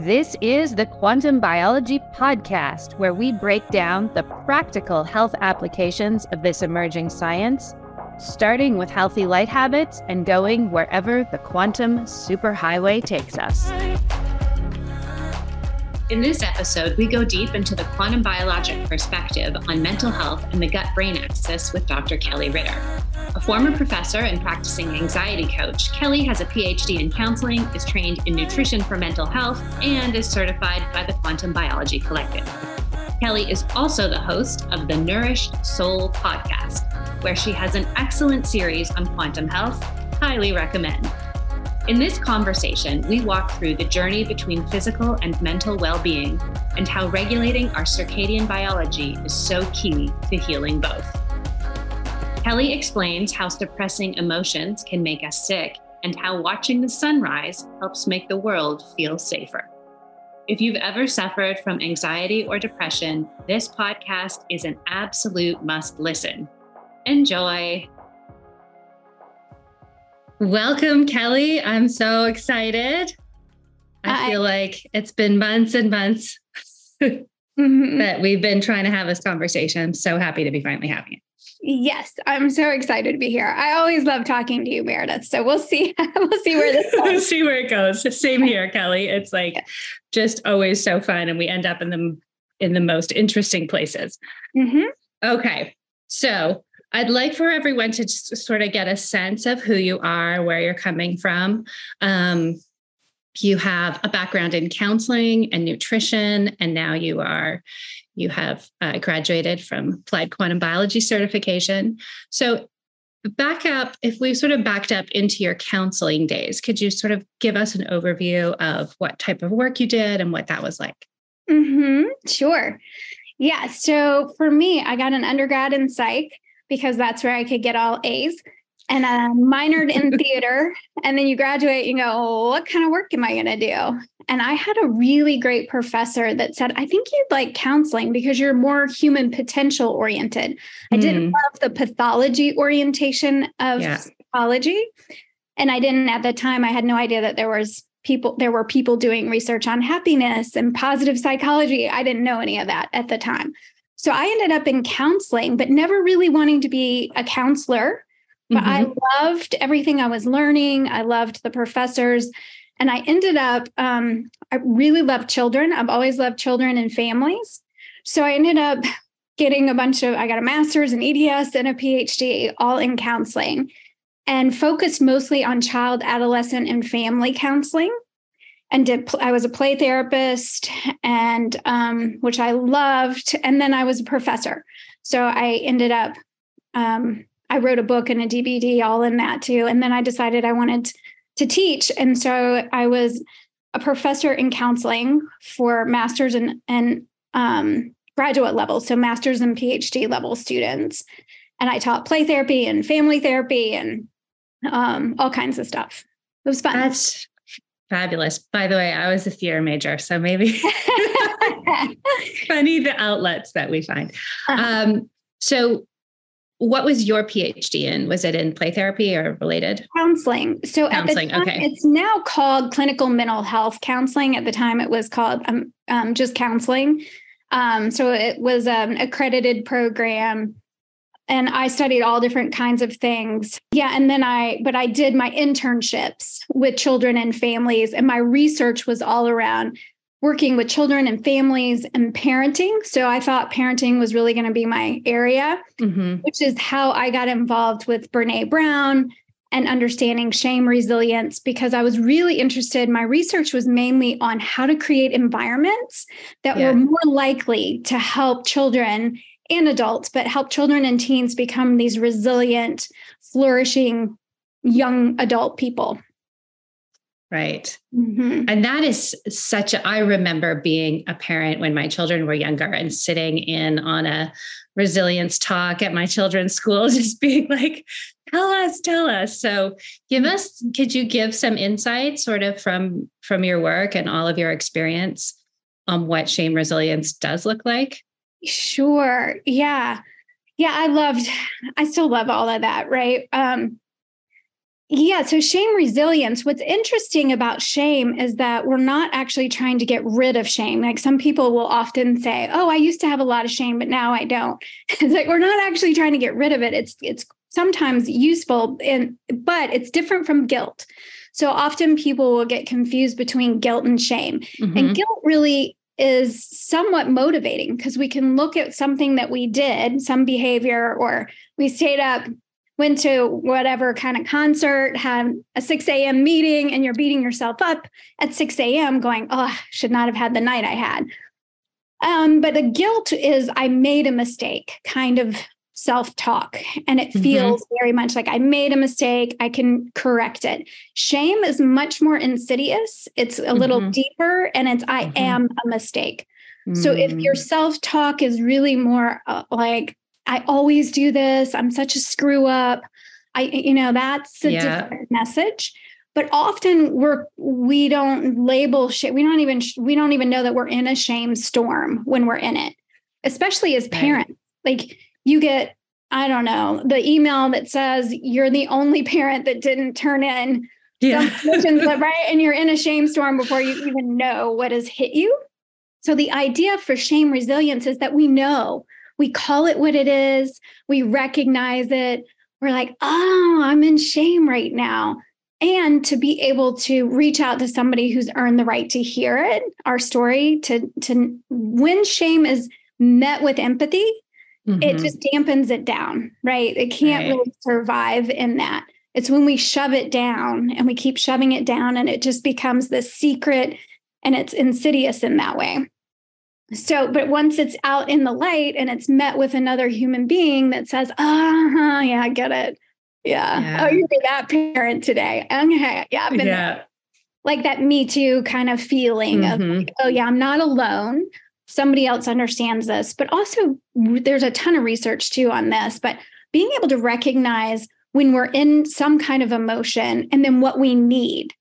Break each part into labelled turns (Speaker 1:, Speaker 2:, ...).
Speaker 1: This is the Quantum Biology Podcast, where we break down the practical health applications of this emerging science, starting with healthy light habits and going wherever the quantum superhighway takes us.
Speaker 2: In this episode, we go deep into the quantum biologic perspective on mental health and the gut brain axis with Dr. Kelli Ritter. Former professor and practicing anxiety coach, Kelli has a PhD in counseling, is trained in nutrition for mental health, and is certified by the Quantum Biology Collective. Kelli is also the host of the Nourished Soul podcast, where she has an excellent series on quantum health. Highly recommend. In this conversation, we walk through the journey between physical and mental well being and how regulating our circadian biology is so key to healing both. Kelli explains how suppressing emotions can make us sick and how watching the sunrise helps make the world feel safer. If you've ever suffered from anxiety or depression, this podcast is an absolute must listen. Enjoy. Welcome, Kelli. I'm so excited. I Hi. feel like it's been months and months mm-hmm. that we've been trying to have this conversation. I'm so happy to be finally having it.
Speaker 3: Yes, I'm so excited to be here. I always love talking to you, Meredith. So we'll see. we'll see where this goes.
Speaker 2: we'll see where it goes. Same here, Kelli. It's like yeah. just always so fun, and we end up in the in the most interesting places. Mm-hmm. Okay, so I'd like for everyone to sort of get a sense of who you are, where you're coming from. Um, you have a background in counseling and nutrition, and now you are you have uh, graduated from applied quantum biology certification. So, back up, if we sort of backed up into your counseling days, could you sort of give us an overview of what type of work you did and what that was like?
Speaker 3: Mm-hmm, sure. Yeah. So, for me, I got an undergrad in psych because that's where I could get all A's and I minored in theater. And then you graduate, you go, oh, what kind of work am I going to do? And I had a really great professor that said, I think you'd like counseling because you're more human potential oriented. Mm. I didn't hmm. love the pathology orientation of yeah. psychology. And I didn't at the time, I had no idea that there was people there were people doing research on happiness and positive psychology i didn't know any of that at the time so I ended up in counseling, but never really wanting to be a counselor. But mm-hmm. I loved everything I was learning. I loved the professors. And I ended up, um, I really love children. I've always loved children and families. So I ended up getting a bunch of, I got a master's in EDS and a PhD, all in counseling, and focused mostly on child, adolescent, and family counseling and did I was a play therapist and um, which I loved and then I was a professor so I ended up um, I wrote a book and a DVD all in that too and then I decided I wanted to teach and so I was a professor in counseling for masters and and um, graduate level so masters and PhD level students and I taught play therapy and family therapy and um, all kinds of stuff it was fun.
Speaker 2: That's Fabulous. By the way, I was a theater major, so maybe funny the outlets that we find. Uh-huh. Um, so, what was your PhD in? Was it in play therapy or related?
Speaker 3: Counseling. So, counseling. Time, okay. It's now called clinical mental health counseling. At the time, it was called um, um, just counseling. Um, so, it was an accredited program and I studied all different kinds of things. Yeah. And then I, but I did my internships with children and families, and my research was all around working with children and families and parenting. So I thought parenting was really going to be my area, mm-hmm. which is how I got involved with Brene Brown and understanding shame resilience because I was really interested. My research was mainly on how to create environments that yeah. were more likely to help children and adults, but help children and teens become these resilient, flourishing young adult people.
Speaker 2: Right. Mm-hmm. And that is such a, I remember being a parent when my children were younger and sitting in on a resilience talk at my children's school, just being like, tell us, tell us. So give us, could you give some insight sort of from, from your work and all of your experience on what shame resilience does look like?
Speaker 3: Sure. Yeah. Yeah, I loved I still love all of that, right? Um Yeah. So, shame resilience. What's interesting about shame is that we're not actually trying to get rid of shame. Like some people will often say, "Oh, I used to have a lot of shame, but now I don't." It's like we're not actually trying to get rid of it. It's it's sometimes useful, and but it's different from guilt. So often people will get confused between guilt and shame, mm-hmm. and guilt really is somewhat motivating because we can look at something that we did, some behavior, or we stayed up went to whatever kind of concert, had a 6 a.m. meeting, and you're beating yourself up at 6 a.m., going, oh, should not have had the night I had. Um, but the guilt is I made a mistake, kind of self talk. And it mm-hmm. feels very much like I made a mistake. I can correct it. Shame is much more insidious, it's a mm-hmm. little deeper, and it's I mm-hmm. am a mistake. So if your mm. self talk is really more uh, like, I always do this. I'm such a screw up. I, you know, that's a yeah. different message. But often we're we don't label shit. We don't even we don't even know that we're in a shame storm when we're in it, especially as parents. Right. Like you get, I don't know, the email that says you're the only parent that didn't turn in yeah. right? And you're in a shame storm before you even know what has hit you. So the idea for shame resilience is that we know we call it what it is, we recognize it. We're like, oh, I'm in shame right now. And to be able to reach out to somebody who's earned the right to hear it, our story, to, to when shame is met with empathy, mm-hmm. it just dampens it down, right? It can't right. really survive in that. It's when we shove it down and we keep shoving it down, and it just becomes this secret and it's insidious in that way. So, but once it's out in the light and it's met with another human being that says, "Ah, uh-huh, yeah, I get it. Yeah. yeah. Oh, you're that parent today. Okay. Yeah. I've been yeah. like that me too kind of feeling mm-hmm. of like, oh yeah, I'm not alone. Somebody else understands this. But also there's a ton of research too on this, but being able to recognize when we're in some kind of emotion and then what we need.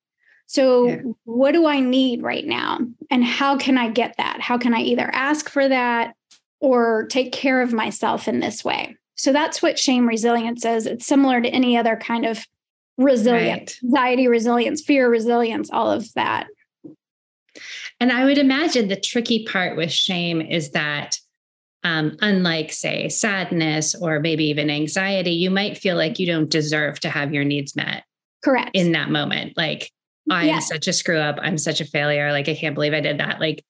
Speaker 3: So, yeah. what do I need right now? And how can I get that? How can I either ask for that or take care of myself in this way? So, that's what shame resilience is. It's similar to any other kind of resilience, right. anxiety resilience, fear resilience, all of that.
Speaker 2: And I would imagine the tricky part with shame is that um, unlike, say, sadness or maybe even anxiety, you might feel like you don't deserve to have your needs met.
Speaker 3: Correct.
Speaker 2: In that moment. Like, I'm yeah. such a screw up. I'm such a failure. Like, I can't believe I did that. Like,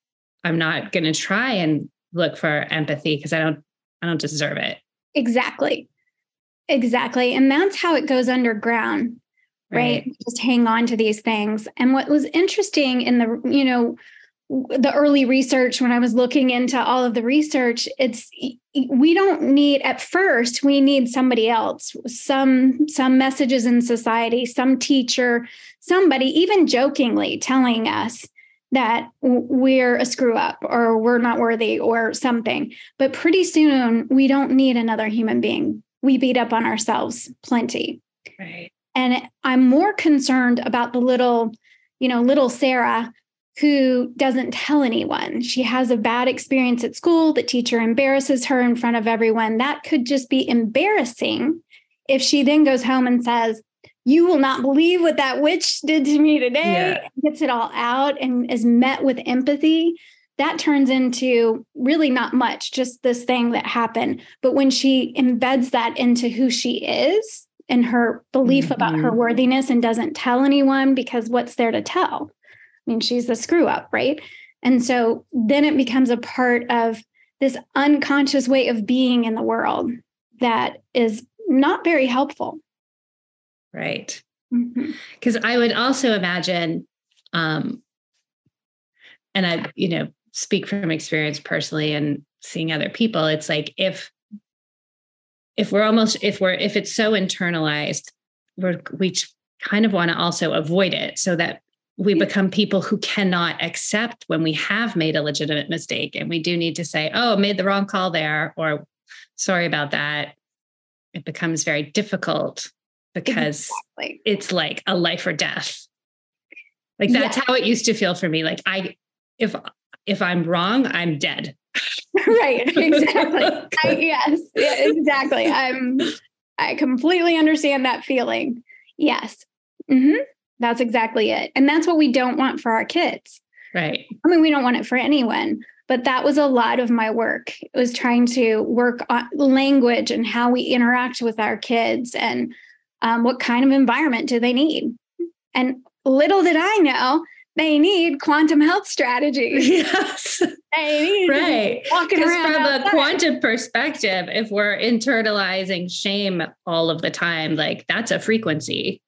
Speaker 2: I'm not going to try and look for empathy because I don't, I don't deserve it.
Speaker 3: Exactly. Exactly. And that's how it goes underground, right? right? Just hang on to these things. And what was interesting in the, you know, the early research when i was looking into all of the research it's we don't need at first we need somebody else some some messages in society some teacher somebody even jokingly telling us that we're a screw up or we're not worthy or something. But pretty soon we don't need another human being. We beat up on ourselves plenty.
Speaker 2: Right.
Speaker 3: And i'm more concerned about the little you know little sarah who doesn't tell anyone. She has a bad experience at school. The teacher embarrasses her in front of everyone. That could just be embarrassing if she then goes home and says, You will not believe what that witch did to me today, yeah. gets it all out and is met with empathy. That turns into really not much, just this thing that happened. But when she embeds that into who she is and her belief mm-hmm. about her mm-hmm. worthiness and doesn't tell anyone because what's there to tell? Mean, she's the screw up, right? And so then it becomes a part of this unconscious way of being in the world that is not very helpful.
Speaker 2: Right. Because mm-hmm. I would also imagine, um, and I, you know, speak from experience personally and seeing other people, it's like if if we're almost if we're if it's so internalized, we're we kind of want to also avoid it so that we become people who cannot accept when we have made a legitimate mistake and we do need to say oh made the wrong call there or sorry about that. It becomes very difficult because exactly. it's like a life or death. Like that's yeah. how it used to feel for me. Like i if if i'm wrong i'm dead.
Speaker 3: Right exactly. I, yes yeah, exactly. I'm i completely understand that feeling. Yes. Mm-hmm. That's exactly it. And that's what we don't want for our kids.
Speaker 2: Right.
Speaker 3: I mean, we don't want it for anyone, but that was a lot of my work. It was trying to work on language and how we interact with our kids and um, what kind of environment do they need. And little did I know, they need quantum health strategies.
Speaker 2: Yes.
Speaker 3: They need
Speaker 2: right.
Speaker 3: walking
Speaker 2: Because
Speaker 3: around
Speaker 2: from a quantum perspective, if we're internalizing shame all of the time, like that's a frequency.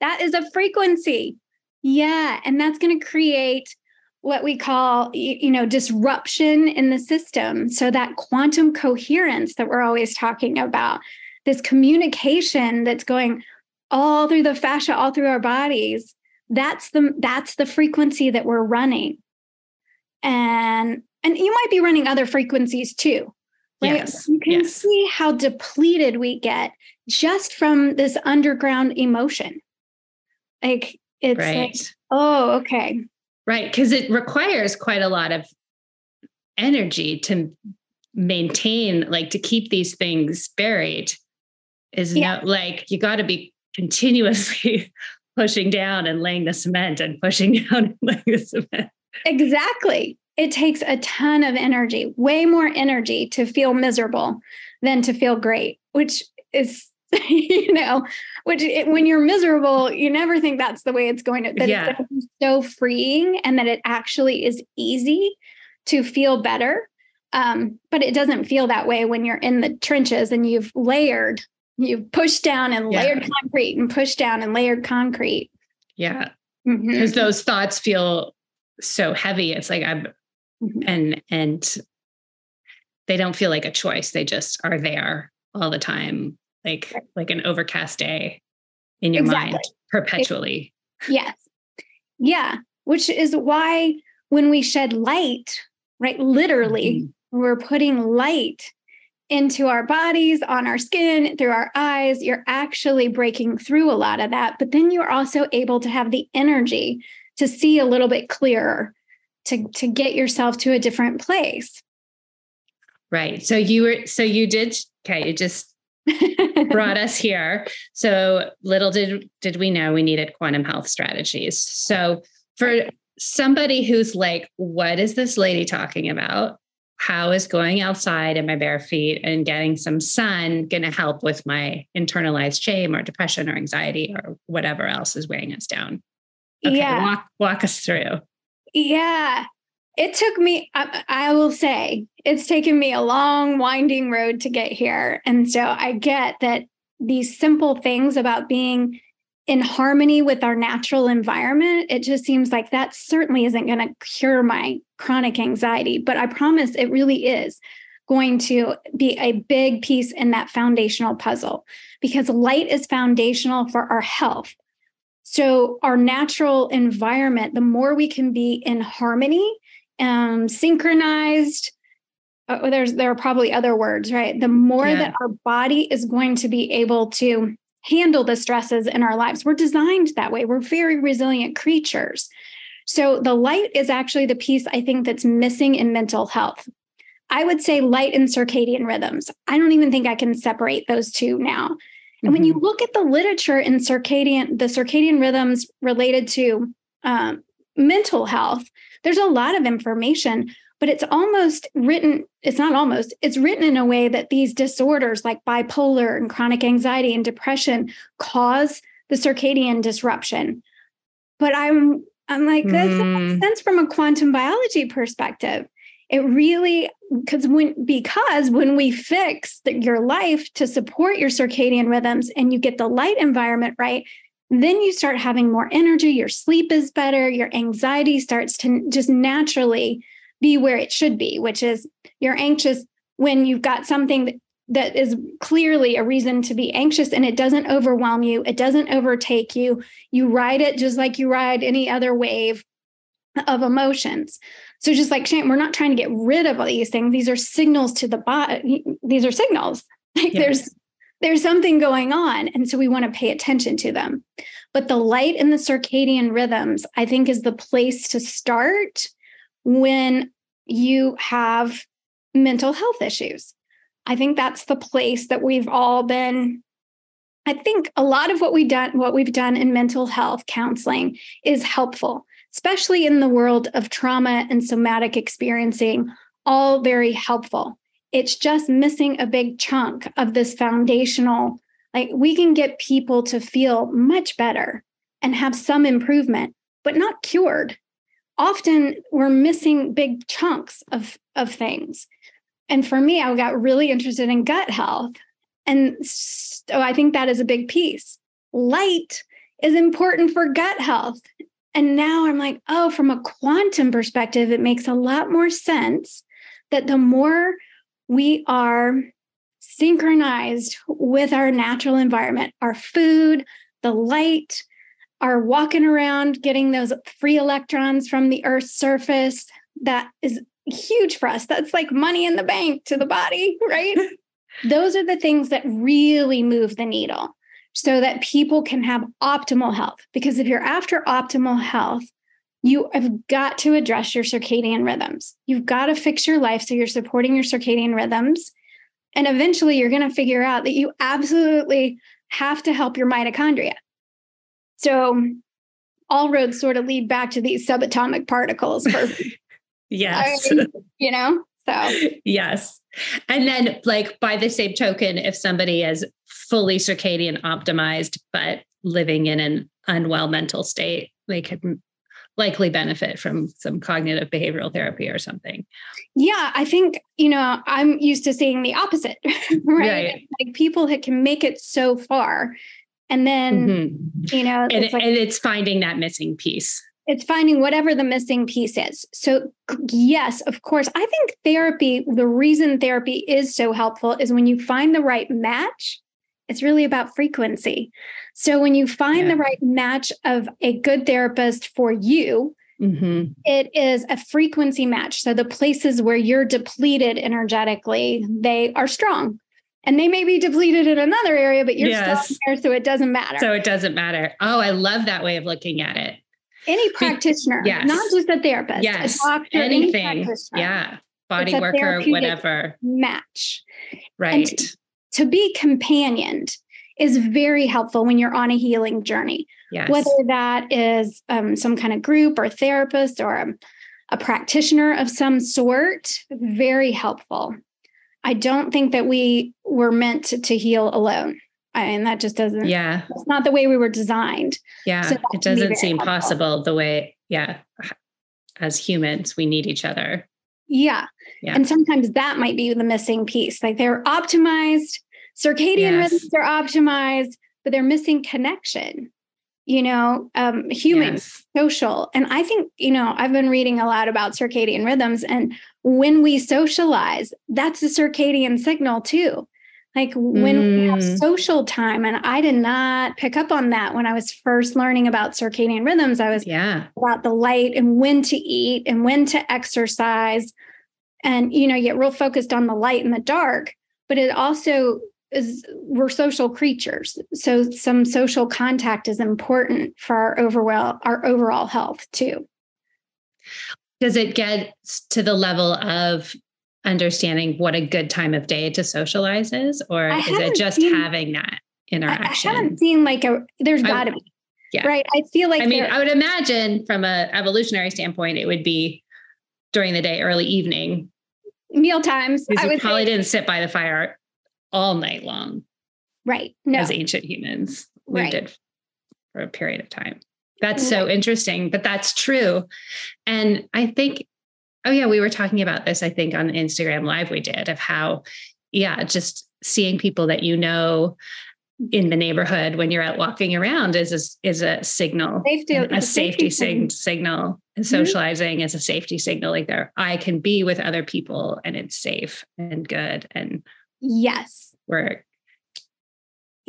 Speaker 3: That is a frequency. Yeah. And that's going to create what we call, you know, disruption in the system. So that quantum coherence that we're always talking about, this communication that's going all through the fascia, all through our bodies, that's the that's the frequency that we're running. And and you might be running other frequencies too. Right?
Speaker 2: Yes.
Speaker 3: You can
Speaker 2: yes.
Speaker 3: see how depleted we get just from this underground emotion. Like it's
Speaker 2: right.
Speaker 3: like, oh, okay.
Speaker 2: Right. Because it requires quite a lot of energy to maintain, like to keep these things buried. Is
Speaker 3: Yeah.
Speaker 2: no like you got to be continuously pushing down and laying the cement and pushing down and laying the cement.
Speaker 3: Exactly. It takes a ton of energy, way more energy to feel miserable than to feel great, which is, you know, which it, when you're miserable, you never think that's the way it's going to, that
Speaker 2: Yeah.
Speaker 3: it's going to be so freeing and that it actually is easy to feel better. Um, but it doesn't feel that way when you're in the trenches and you've layered, you've pushed down and
Speaker 2: Yeah.
Speaker 3: layered concrete and pushed down and layered concrete.
Speaker 2: Yeah. Because those thoughts feel so heavy. It's like I'm
Speaker 3: Mhm.
Speaker 2: and and they don't feel like a choice. They just are there all the time, like like an overcast day in your mind
Speaker 3: Exactly.
Speaker 2: perpetually.
Speaker 3: Yes. Yeah. Which is why when we shed light, right, literally,
Speaker 2: Mhm.
Speaker 3: we're putting light into our bodies, on our skin, through our eyes, you're actually breaking through a lot of that. But then you're also able to have the energy to see a little bit clearer, to, to get yourself to a different place.
Speaker 2: Right. So you were so you did okay, you just brought us here. So little did did we know we needed quantum health strategies. So for somebody who's like, what is this lady talking about? How is going outside in my bare feet and getting some sun going to help with my internalized shame or depression or anxiety or whatever else is weighing us down? Okay,
Speaker 3: yeah.
Speaker 2: walk walk us through.
Speaker 3: Yeah. It took me, I, I will say, it's taken me a long, winding road to get here. And so I get that these simple things about being in harmony with our natural environment, it just seems like that certainly isn't going to cure my chronic anxiety. But I promise it really is going to be a big piece in that foundational puzzle because light is foundational for our health. So, our natural environment, the more we can be in harmony, um, synchronized, uh, there's there are probably other words, right? The more
Speaker 2: Yeah.
Speaker 3: that our body is going to be able to handle the stresses in our lives. We're designed that way. We're very resilient creatures. So, the light is actually the piece I think that's missing in mental health. I would say light and circadian rhythms. I don't even think I can separate those two now. And when you
Speaker 2: Mhm.
Speaker 3: look at the literature in circadian, the circadian rhythms related to um, mental health, there's a lot of information, but it's almost written, it's not almost, it's written in a way that these disorders like bipolar and chronic anxiety and depression cause the circadian disruption. But I'm, I'm like, that
Speaker 2: Mm.
Speaker 3: sense from a quantum biology perspective. It really because when because when we fix the, your life to support your circadian rhythms and you get the light environment right, then you start having more energy. Your sleep is better. Your anxiety starts to just naturally be where it should be, which is you're anxious when you've got something that, that is clearly a reason to be anxious and it doesn't overwhelm you. It doesn't overtake you. You ride it just like you ride any other wave of emotions. So just like shame, we're not trying to get rid of all these things. These are signals to the body. These are signals. Like
Speaker 2: Yeah.
Speaker 3: there's there's something going on. And so we want to pay attention to them. But the light and the circadian rhythms, I think, is the place to start when you have mental health issues. I think that's the place that we've all been I think a lot of what we've done, what we've done in mental health counseling is helpful, especially in the world of trauma and somatic experiencing, all very helpful. It's just missing a big chunk of this foundational, like we can get people to feel much better and have some improvement, but not cured. Often we're missing big chunks of, of things. And for me, I got really interested in gut health and so I think that is a big piece. Light is important for gut health. And now I'm like, oh, from a quantum perspective, it makes a lot more sense that the more we are synchronized with our natural environment, our food, the light, our walking around, getting those free electrons from the Earth's surface, that is huge for us. That's like money in the bank to the body, right? Those are the things that really move the needle so that people can have optimal health. Because if you're after optimal health, you have got to address your circadian rhythms. You've got to fix your life so you're supporting your circadian rhythms. And eventually you're going to figure out that you absolutely have to help your mitochondria. So all roads sort of lead back to these subatomic particles for
Speaker 2: yes.
Speaker 3: you know? So
Speaker 2: yes. And then, like, by the same token, if somebody is fully circadian optimized, but living in an unwell mental state, they could likely benefit from some cognitive behavioral therapy or something.
Speaker 3: Yeah, I think, you know, I'm used to seeing the opposite, right? right. Like people that can make it so far. And then, mm-hmm. you know,
Speaker 2: and, it's like, and it's finding that missing piece
Speaker 3: it's finding whatever the missing piece is. So, yes, of course, I think therapy, the reason therapy is so helpful is when you find the right match, it's really about frequency. So, when you find yeah. the right match of a good therapist for you, mm-hmm. it is a frequency match. So, the places where you're depleted energetically, they are strong. And they may be depleted in another area, but you're yes. strong there, so it doesn't matter.
Speaker 2: So it doesn't matter. Oh, I love that way of looking at it
Speaker 3: any practitioner, yes. not just a therapist,
Speaker 2: yes.
Speaker 3: a doctor,
Speaker 2: anything. yeah. Body worker, whatever.
Speaker 3: Match.
Speaker 2: Right.
Speaker 3: To, to, be companioned is very helpful when you're on a healing journey.
Speaker 2: Yes.
Speaker 3: Whether that is um, some kind of group or therapist or a, a practitioner of some sort, very helpful. I don't think that we were meant to, heal alone and that just doesn't
Speaker 2: yeah
Speaker 3: it's not the way we were designed
Speaker 2: yeah so it doesn't seem helpful. possible the way yeah as humans we need each other
Speaker 3: yeah. Yeah and sometimes that might be the missing piece like they're optimized circadian yes. rhythms are optimized but they're missing connection you know um human yes. social and i think you know i've been reading a lot about circadian rhythms and when we socialize that's a circadian signal too like when mm. we have mm. social time and i did not pick up on that when i was first learning about circadian rhythms i was
Speaker 2: yeah
Speaker 3: about the light and when to eat and when to exercise and you know get real focused on the light and the dark but it also is we're social creatures so some social contact is important for our overall our overall health too
Speaker 2: does it get to the level of understanding what a good time of day to socialize is, or is it just seen, having that interaction?
Speaker 3: I, haven't seen like a there's gotta be. Yeah. Right. I feel like
Speaker 2: I mean, I would imagine from a evolutionary standpoint, it would be during the day, early evening.
Speaker 3: Meal times.
Speaker 2: I would probably say. didn't sit by the fire all night long.
Speaker 3: Right. No.
Speaker 2: As ancient humans. We right. did for a period of time. That's right. so interesting, but that's true. And I think Oh, yeah. We were talking about this, I think, on Instagram Live we did of how, yeah, just seeing people that you know in the neighborhood when you're out walking around is a, is a signal, safety, a, safety, safety signal. And mm-hmm. socializing mm-hmm. is a safety signal. Like there, I can be with other people and it's safe and good. And
Speaker 3: yes,
Speaker 2: we're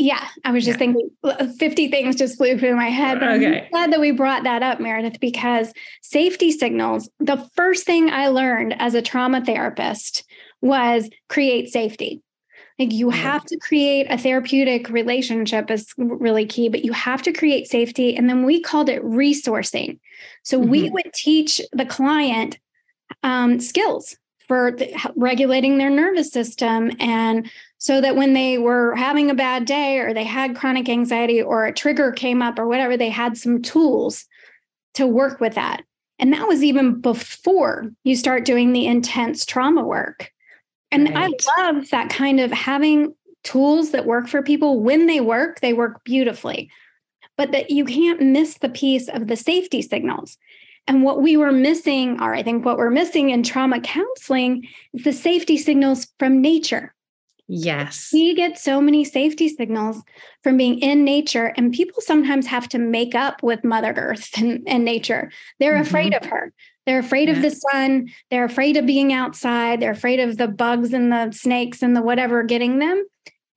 Speaker 3: yeah, I was just yeah. thinking 50 things just flew through my head. But okay. I'm glad that we brought that up, Meredith, because safety signals, the first thing I learned as a trauma therapist was create safety. Like you have to create a therapeutic relationship is really key, but you have to create safety. And then we called it resourcing. So mm-hmm. we would teach the client um, skills for regulating their nervous system and so that when they were having a bad day or they had chronic anxiety or a trigger came up or whatever they had some tools to work with that and that was even before you start doing the intense trauma work and right. i love that kind of having tools that work for people when they work they work beautifully but that you can't miss the piece of the safety signals and what we were missing, or I think what we're missing in trauma counseling, is the safety signals from nature.
Speaker 2: Yes.
Speaker 3: We get so many safety signals from being in nature, and people sometimes have to make up with Mother Earth and, and nature. They're mm-hmm. afraid of her. They're afraid of the sun. They're afraid of being outside. They're afraid of the bugs and the snakes and the whatever getting them.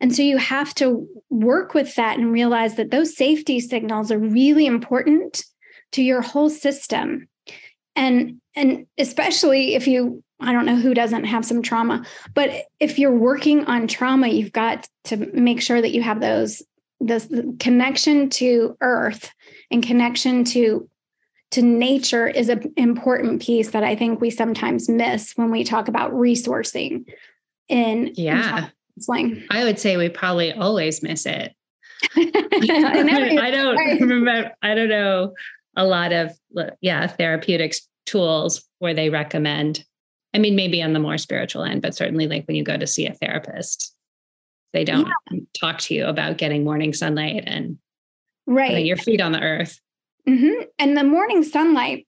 Speaker 3: And so you have to work with that and realize that those safety signals are really important to your whole system and and especially if you i don't know who doesn't have some trauma but if you're working on trauma you've got to make sure that you have those this connection to earth and connection to to nature is an important piece that i think we sometimes miss when we talk about resourcing in
Speaker 2: yeah. in i would say we probably always miss it. I don't remember. I don't know a lot of yeah therapeutics tools where they recommend i mean maybe on the more spiritual end but certainly like when you go to see a therapist they don't yeah. talk to you about getting morning sunlight and
Speaker 3: right.
Speaker 2: your feet on the earth
Speaker 3: mm-hmm. and the morning sunlight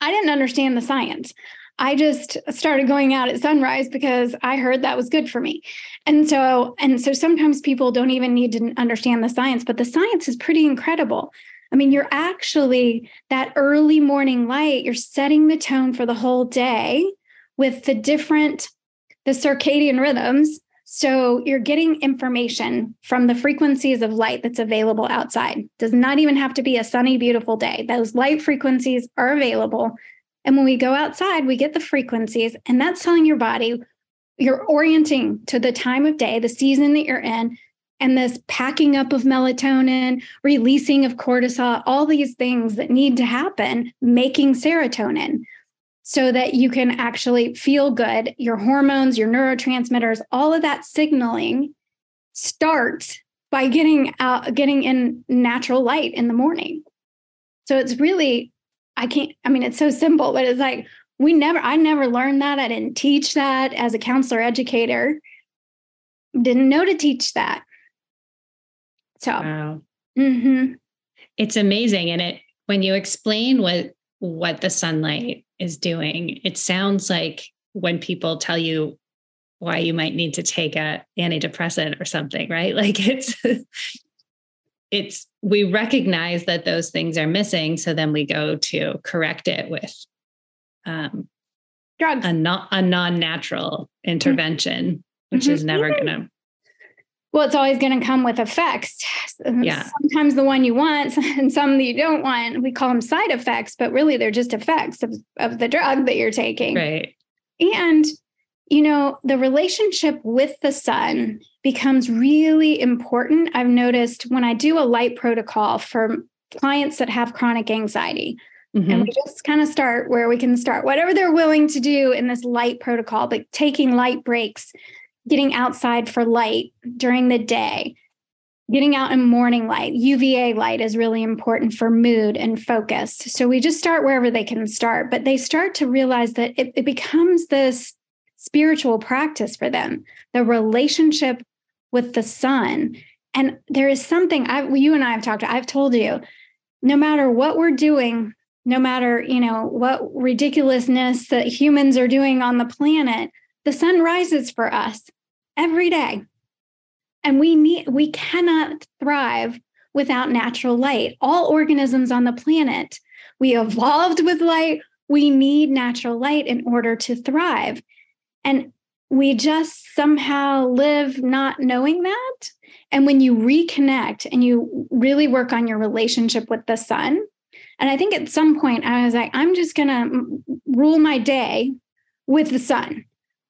Speaker 3: i didn't understand the science I just started going out at sunrise because I heard that was good for me. And so and so sometimes people don't even need to understand the science, but the science is pretty incredible. I mean, you're actually that early morning light, you're setting the tone for the whole day with the different the circadian rhythms. So you're getting information from the frequencies of light that's available outside. Does not even have to be a sunny, beautiful day. Those light frequencies are available. And when we go outside, we get the frequencies, and that's telling your body you're orienting to the time of day, the season that you're in, and this packing up of melatonin, releasing of cortisol, all these things that need to happen, making serotonin so that you can actually feel good. Your hormones, your neurotransmitters, all of that signaling starts by getting out, getting in natural light in the morning. So it's really, I can't, I mean, it's so simple, but it's like we never, I never learned that. I didn't teach that as a counselor educator. Didn't know to teach that. So, wow. mm-hmm.
Speaker 2: it's amazing. And it, when you explain what, what the sunlight is doing, it sounds like when people tell you why you might need to take a antidepressant or something, right? Like it's, it's, we recognize that those things are missing. So then we go to correct it with, um,
Speaker 3: drugs,
Speaker 2: a, non, a non-natural intervention, mm-hmm. which mm-hmm. is never going to
Speaker 3: well, it's always going to come with effects.
Speaker 2: Yeah.
Speaker 3: Sometimes the one you want and some that you don't want. We call them side effects, but really they're just effects of, of the drug that you're taking.
Speaker 2: Right.
Speaker 3: And, you know, the relationship with the sun becomes really important. I've noticed when I do a light protocol for clients that have chronic anxiety, Mm-hmm. And we just kind of start where we can start, whatever they're willing to do in this light protocol, but taking light breaks getting outside for light during the day, getting out in morning light. UVA light is really important for mood and focus. So we just start wherever they can start, but they start to realize that it, it becomes this spiritual practice for them, the relationship with the sun. And there is something I you and I have talked, I've told you, no matter what we're doing, no matter, you know, what ridiculousness that humans are doing on the planet, the sun rises for us every day. And we need we cannot thrive without natural light. All organisms on the planet, we evolved with light. We need natural light in order to thrive. And we just somehow live not knowing that. And when you reconnect and you really work on your relationship with the sun, and I think at some point I was like, I'm just going to rule my day with the sun.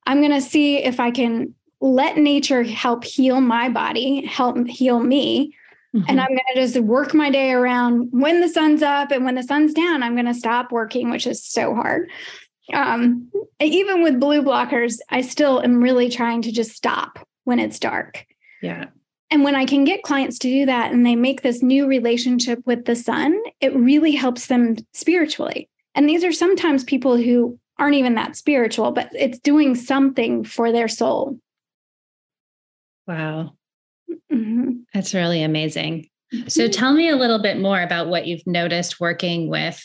Speaker 3: I'm going to see if I can let nature help heal my body, help heal me. Mm-hmm. And I'm going to just work my day around when the sun's up and when the sun's down, I'm going to stop working, which is so hard. Um, even with blue blockers, I still am really trying to just stop when it's dark.
Speaker 2: Yeah.
Speaker 3: And when I can get clients to do that and they make this new relationship with the sun, it really helps them spiritually. And these are sometimes people who aren't even that spiritual, but it's doing something for their soul.
Speaker 2: Wow. Mm-hmm. That's really amazing. So mm-hmm. tell me a little bit more about what you've noticed working with.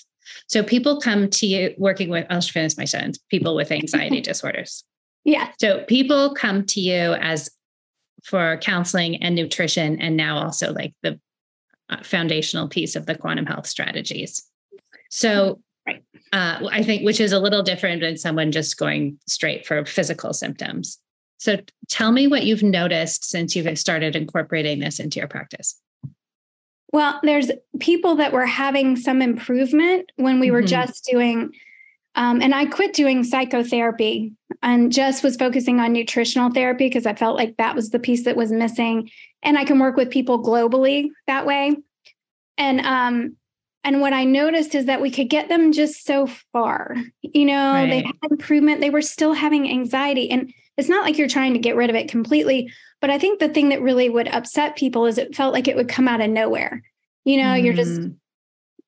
Speaker 2: So people come to you working with, I'll finish my sentence, people with anxiety disorders.
Speaker 3: Yeah.
Speaker 2: So people come to you as for counseling and nutrition, and now also like the uh, foundational piece of the quantum health strategies. So, right. uh, I think which is a little different than someone just going straight for physical symptoms. So, tell me what you've noticed since you've started incorporating this into your practice.
Speaker 3: Well, there's people that were having some improvement when we were mm-hmm. just doing um, and I quit doing psychotherapy and just was focusing on nutritional therapy because I felt like that was the piece that was missing. And I can work with people globally that way. And um, and what I noticed is that we could get them just so far. You know, right. they had improvement, they were still having anxiety. And it's not like you're trying to get rid of it completely. But I think the thing that really would upset people is it felt like it would come out of nowhere. You know, mm. you're just mm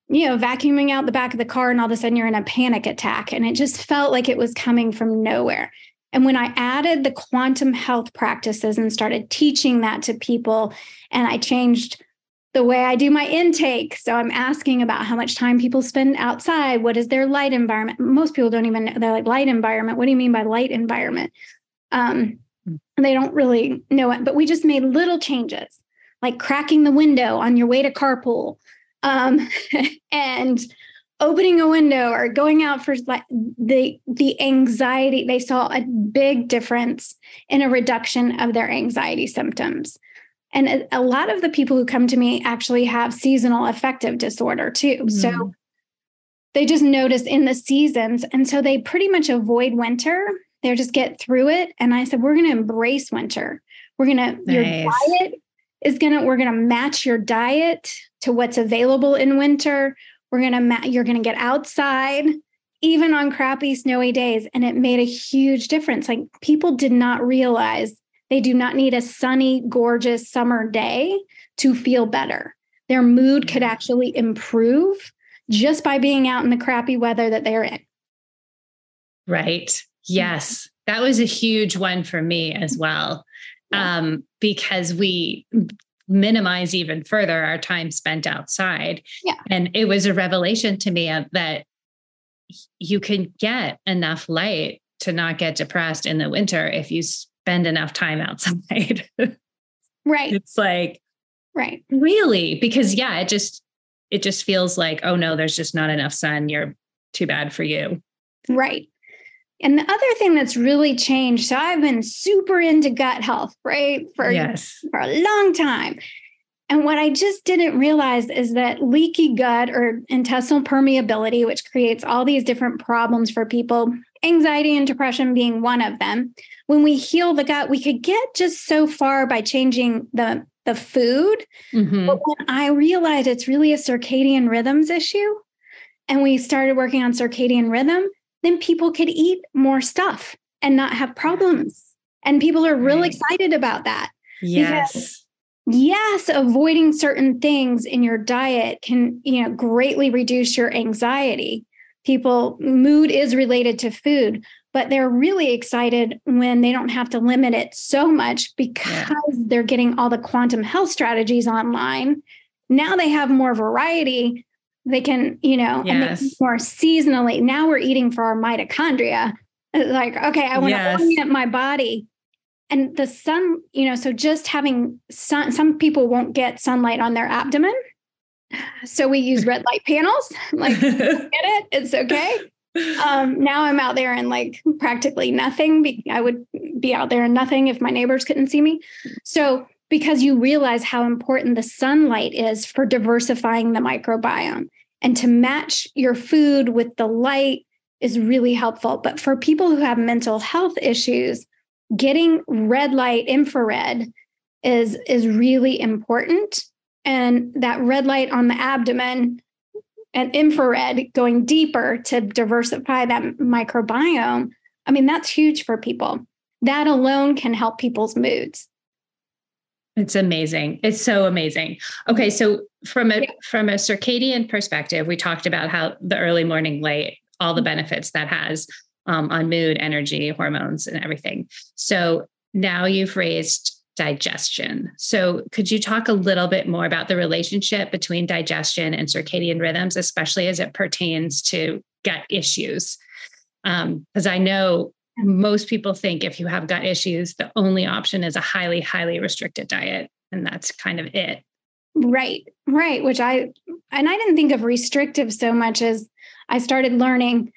Speaker 3: you know, vacuuming out the back of the car and all of a sudden you're in a panic attack. And it just felt like it was coming from nowhere. And when I added the quantum health practices and started teaching that to people, and I changed the way I do my intake. So I'm asking about how much time people spend outside. What is their light environment? Most people don't even know. They're like, light environment. What do you mean by light environment? Um, hmm. they don't really know it, but we just made little changes like cracking the window on your way to carpool um, and opening a window or going out for like the the anxiety they saw a big difference in a reduction of their anxiety symptoms and a, a lot of the people who come to me actually have seasonal affective disorder too mm. so they just notice in the seasons and so they pretty much avoid winter they just get through it and i said we're going to embrace winter we're going to your diet is going to we're going to match your diet to what's available in winter. We're going to, ma- you're going to get outside even on crappy snowy days. And it made a huge difference. Like people did not realize they do not need a sunny, gorgeous summer day to feel better. Their mood could actually improve just by being out in the crappy weather that they're in.
Speaker 2: Right. Yes. That was a huge one for me as well. Yeah. Um, because we minimize even further our time spent outside.
Speaker 3: Yeah.
Speaker 2: And it was a revelation to me that you can get enough light to not get depressed in the winter if you spend enough time outside.
Speaker 3: right.
Speaker 2: It's like,
Speaker 3: right.
Speaker 2: Really? Because yeah, it just, it just feels like, oh no, there's just not enough sun. You're too bad for you.
Speaker 3: Right. And the other thing that's really changed, so I've been super into gut health, right? For, yes. for a long time. And what I just didn't realize is that leaky gut or intestinal permeability, which creates all these different problems for people, anxiety and depression being one of them. When we heal the gut, we could get just so far by changing the, the food. Mm-hmm. But when I realized it's really a circadian rhythms issue, and we started working on circadian rhythm, then people could eat more stuff and not have problems. And people are real right. excited about that.
Speaker 2: Yes.
Speaker 3: Yes, avoiding certain things in your diet can, you know, greatly reduce your anxiety. People mood is related to food, but they're really excited when they don't have to limit it so much because yeah. they're getting all the quantum health strategies online. Now they have more variety they can, you know, yes. and more seasonally. Now we're eating for our mitochondria. Like, okay, I want yes. to orient my body. And the sun, you know, so just having sun, some people won't get sunlight on their abdomen. So we use red light panels. like, get it? It's okay. Um, now I'm out there in like practically nothing. I would be out there in nothing if my neighbors couldn't see me. So because you realize how important the sunlight is for diversifying the microbiome. And to match your food with the light is really helpful. But for people who have mental health issues, getting red light infrared is, is really important. And that red light on the abdomen and infrared going deeper to diversify that microbiome, I mean, that's huge for people. That alone can help people's moods.
Speaker 2: It's amazing. It's so amazing. Okay, so from a from a circadian perspective, we talked about how the early morning light, all the benefits that has um, on mood, energy, hormones, and everything. So now you've raised digestion. So, could you talk a little bit more about the relationship between digestion and circadian rhythms, especially as it pertains to gut issues? Because um, I know most people think if you have gut issues, the only option is a highly, highly restricted diet. And that's kind of it.
Speaker 3: Right, right. Which I, and I didn't think of restrictive so much as I started learning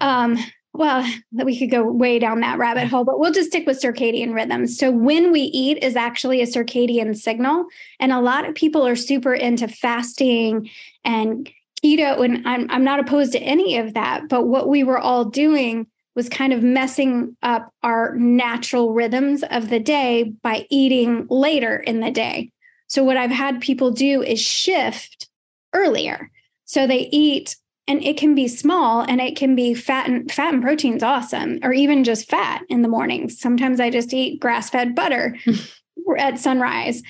Speaker 3: um, well, that we could go way down that rabbit hole, but we'll just stick with circadian rhythms. So when we eat is actually a circadian signal. And a lot of people are super into fasting and keto. And I'm, I'm not opposed to any of that. But what we were all doing was kind of messing up our natural rhythms of the day by eating later in the day. So what I've had people do is shift earlier. So they eat and it can be small and it can be fat and fat and protein's awesome or even just fat in the mornings sometimes i just eat grass-fed butter at sunrise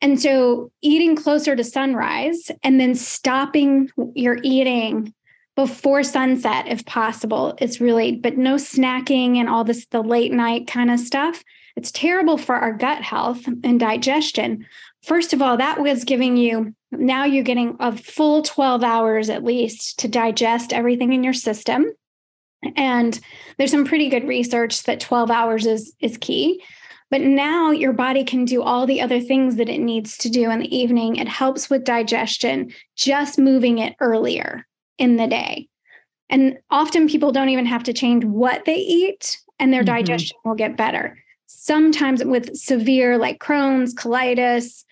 Speaker 3: and so eating closer to sunrise and then stopping your eating before sunset if possible is really but no snacking and all this the late night kind of stuff it's terrible for our gut health and digestion first of all that was giving you now you're getting a full 12 hours at least to digest everything in your system. And there's some pretty good research that 12 hours is, is key. But now your body can do all the other things that it needs to do in the evening. It helps with digestion, just moving it earlier in the day. And often people don't even have to change what they eat, and their mm-hmm. digestion will get better. Sometimes with severe, like Crohn's, colitis,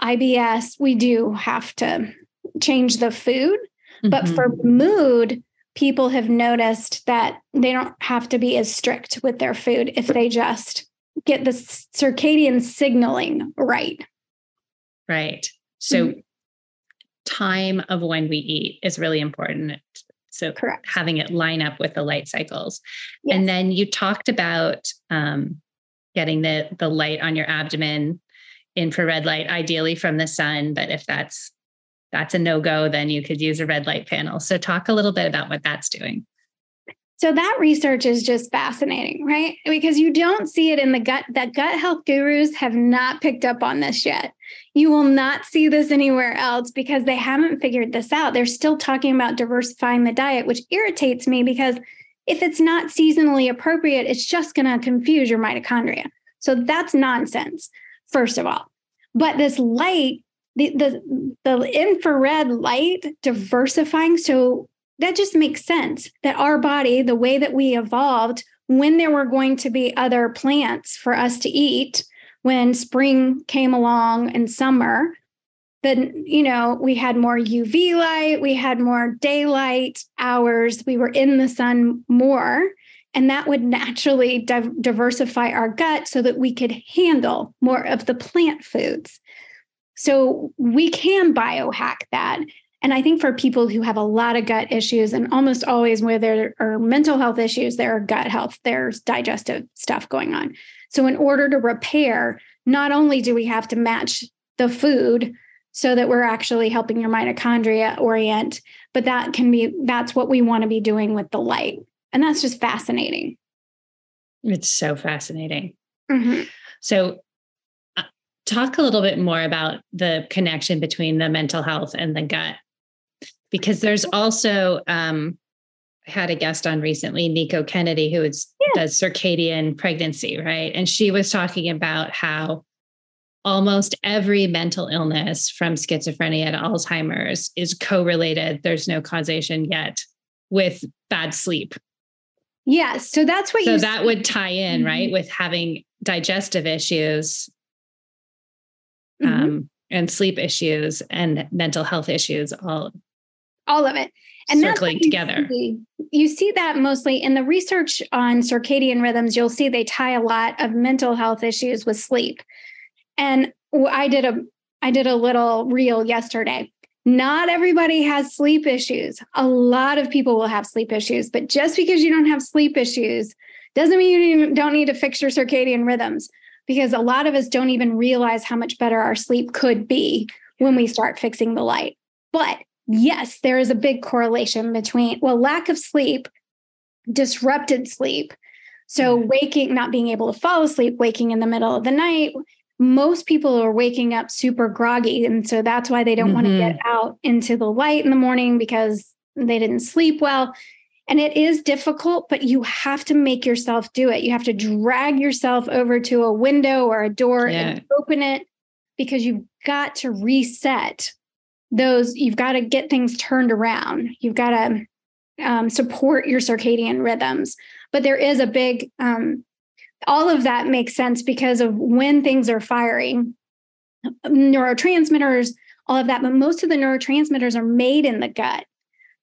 Speaker 3: IBS, we do have to change the food. Mm-hmm. But for mood, people have noticed that they don't have to be as strict with their food if they just get the circadian signaling right.
Speaker 2: Right. So, mm-hmm. Time of when we eat is really important. So, Correct. having it line up with the light cycles. Yes. And then you talked about um, getting the the light on your abdomen infrared light, ideally from the sun. But if that's that's a no-go, then you could use a red light panel. So talk a little bit about what that's doing.
Speaker 3: So that research is just fascinating, right? Because you don't see it in the gut. That gut health gurus have not picked up on this yet. You will not see this anywhere else because they haven't figured this out. They're still talking about diversifying the diet, which irritates me because if it's not seasonally appropriate, it's just going to confuse your mitochondria. So that's nonsense first of all. But this light, the, the, the infrared light diversifying, so that just makes sense that our body, the way that we evolved, when there were going to be other plants for us to eat, when spring came along and summer, then you know we had more uv light we had more daylight hours we were in the sun more and that would naturally di- diversify our gut so that we could handle more of the plant foods. So we can biohack that. And I think for people who have a lot of gut issues, and almost always where there are mental health issues, there are gut health, there's digestive stuff going on. So, in order to repair, not only do we have to match the food so that we're actually helping your mitochondria orient, but that can be that's what we want to be doing with the light. And that's just fascinating.
Speaker 2: It's so fascinating. Mm-hmm. So, uh, talk a little bit more about the connection between the mental health and the gut, because there's also, um, I had a guest on recently, Nico Kennedy, who is, yeah. does circadian pregnancy, right? And she was talking about how almost every mental illness from schizophrenia to Alzheimer's is correlated. There's no causation yet with bad sleep
Speaker 3: Yes. So that's what
Speaker 2: so you that would tie in, mm-hmm. right? With having digestive issues mm-hmm. um, and sleep issues and mental health issues, all
Speaker 3: all of it.
Speaker 2: And circling together.
Speaker 3: See. You see that mostly in the research on circadian rhythms, you'll see they tie a lot of mental health issues with sleep. And I did a I did a little reel yesterday Not everybody has sleep issues. A lot of people will have sleep issues, but just because you don't have sleep issues doesn't mean you don't need to fix your circadian rhythms because a lot of us don't even realize how much better our sleep could be when we start fixing the light. But yes, there is a big correlation between, well, lack of sleep, disrupted sleep. So, mm-hmm. waking, not being able to fall asleep, waking in the middle of the night. Most people are waking up super groggy. And so that's why they don't mm-hmm. want to get out into the light in the morning because they didn't sleep well. And it is difficult, but you have to make yourself do it. You have to drag yourself over to a window or a door yeah. and open it because you've got to reset those, you've got to get things turned around. You've got to um, support your circadian rhythms. But there is a big, um, all of that makes sense because of when things are firing, neurotransmitters, all of that. But most of the neurotransmitters are made in the gut.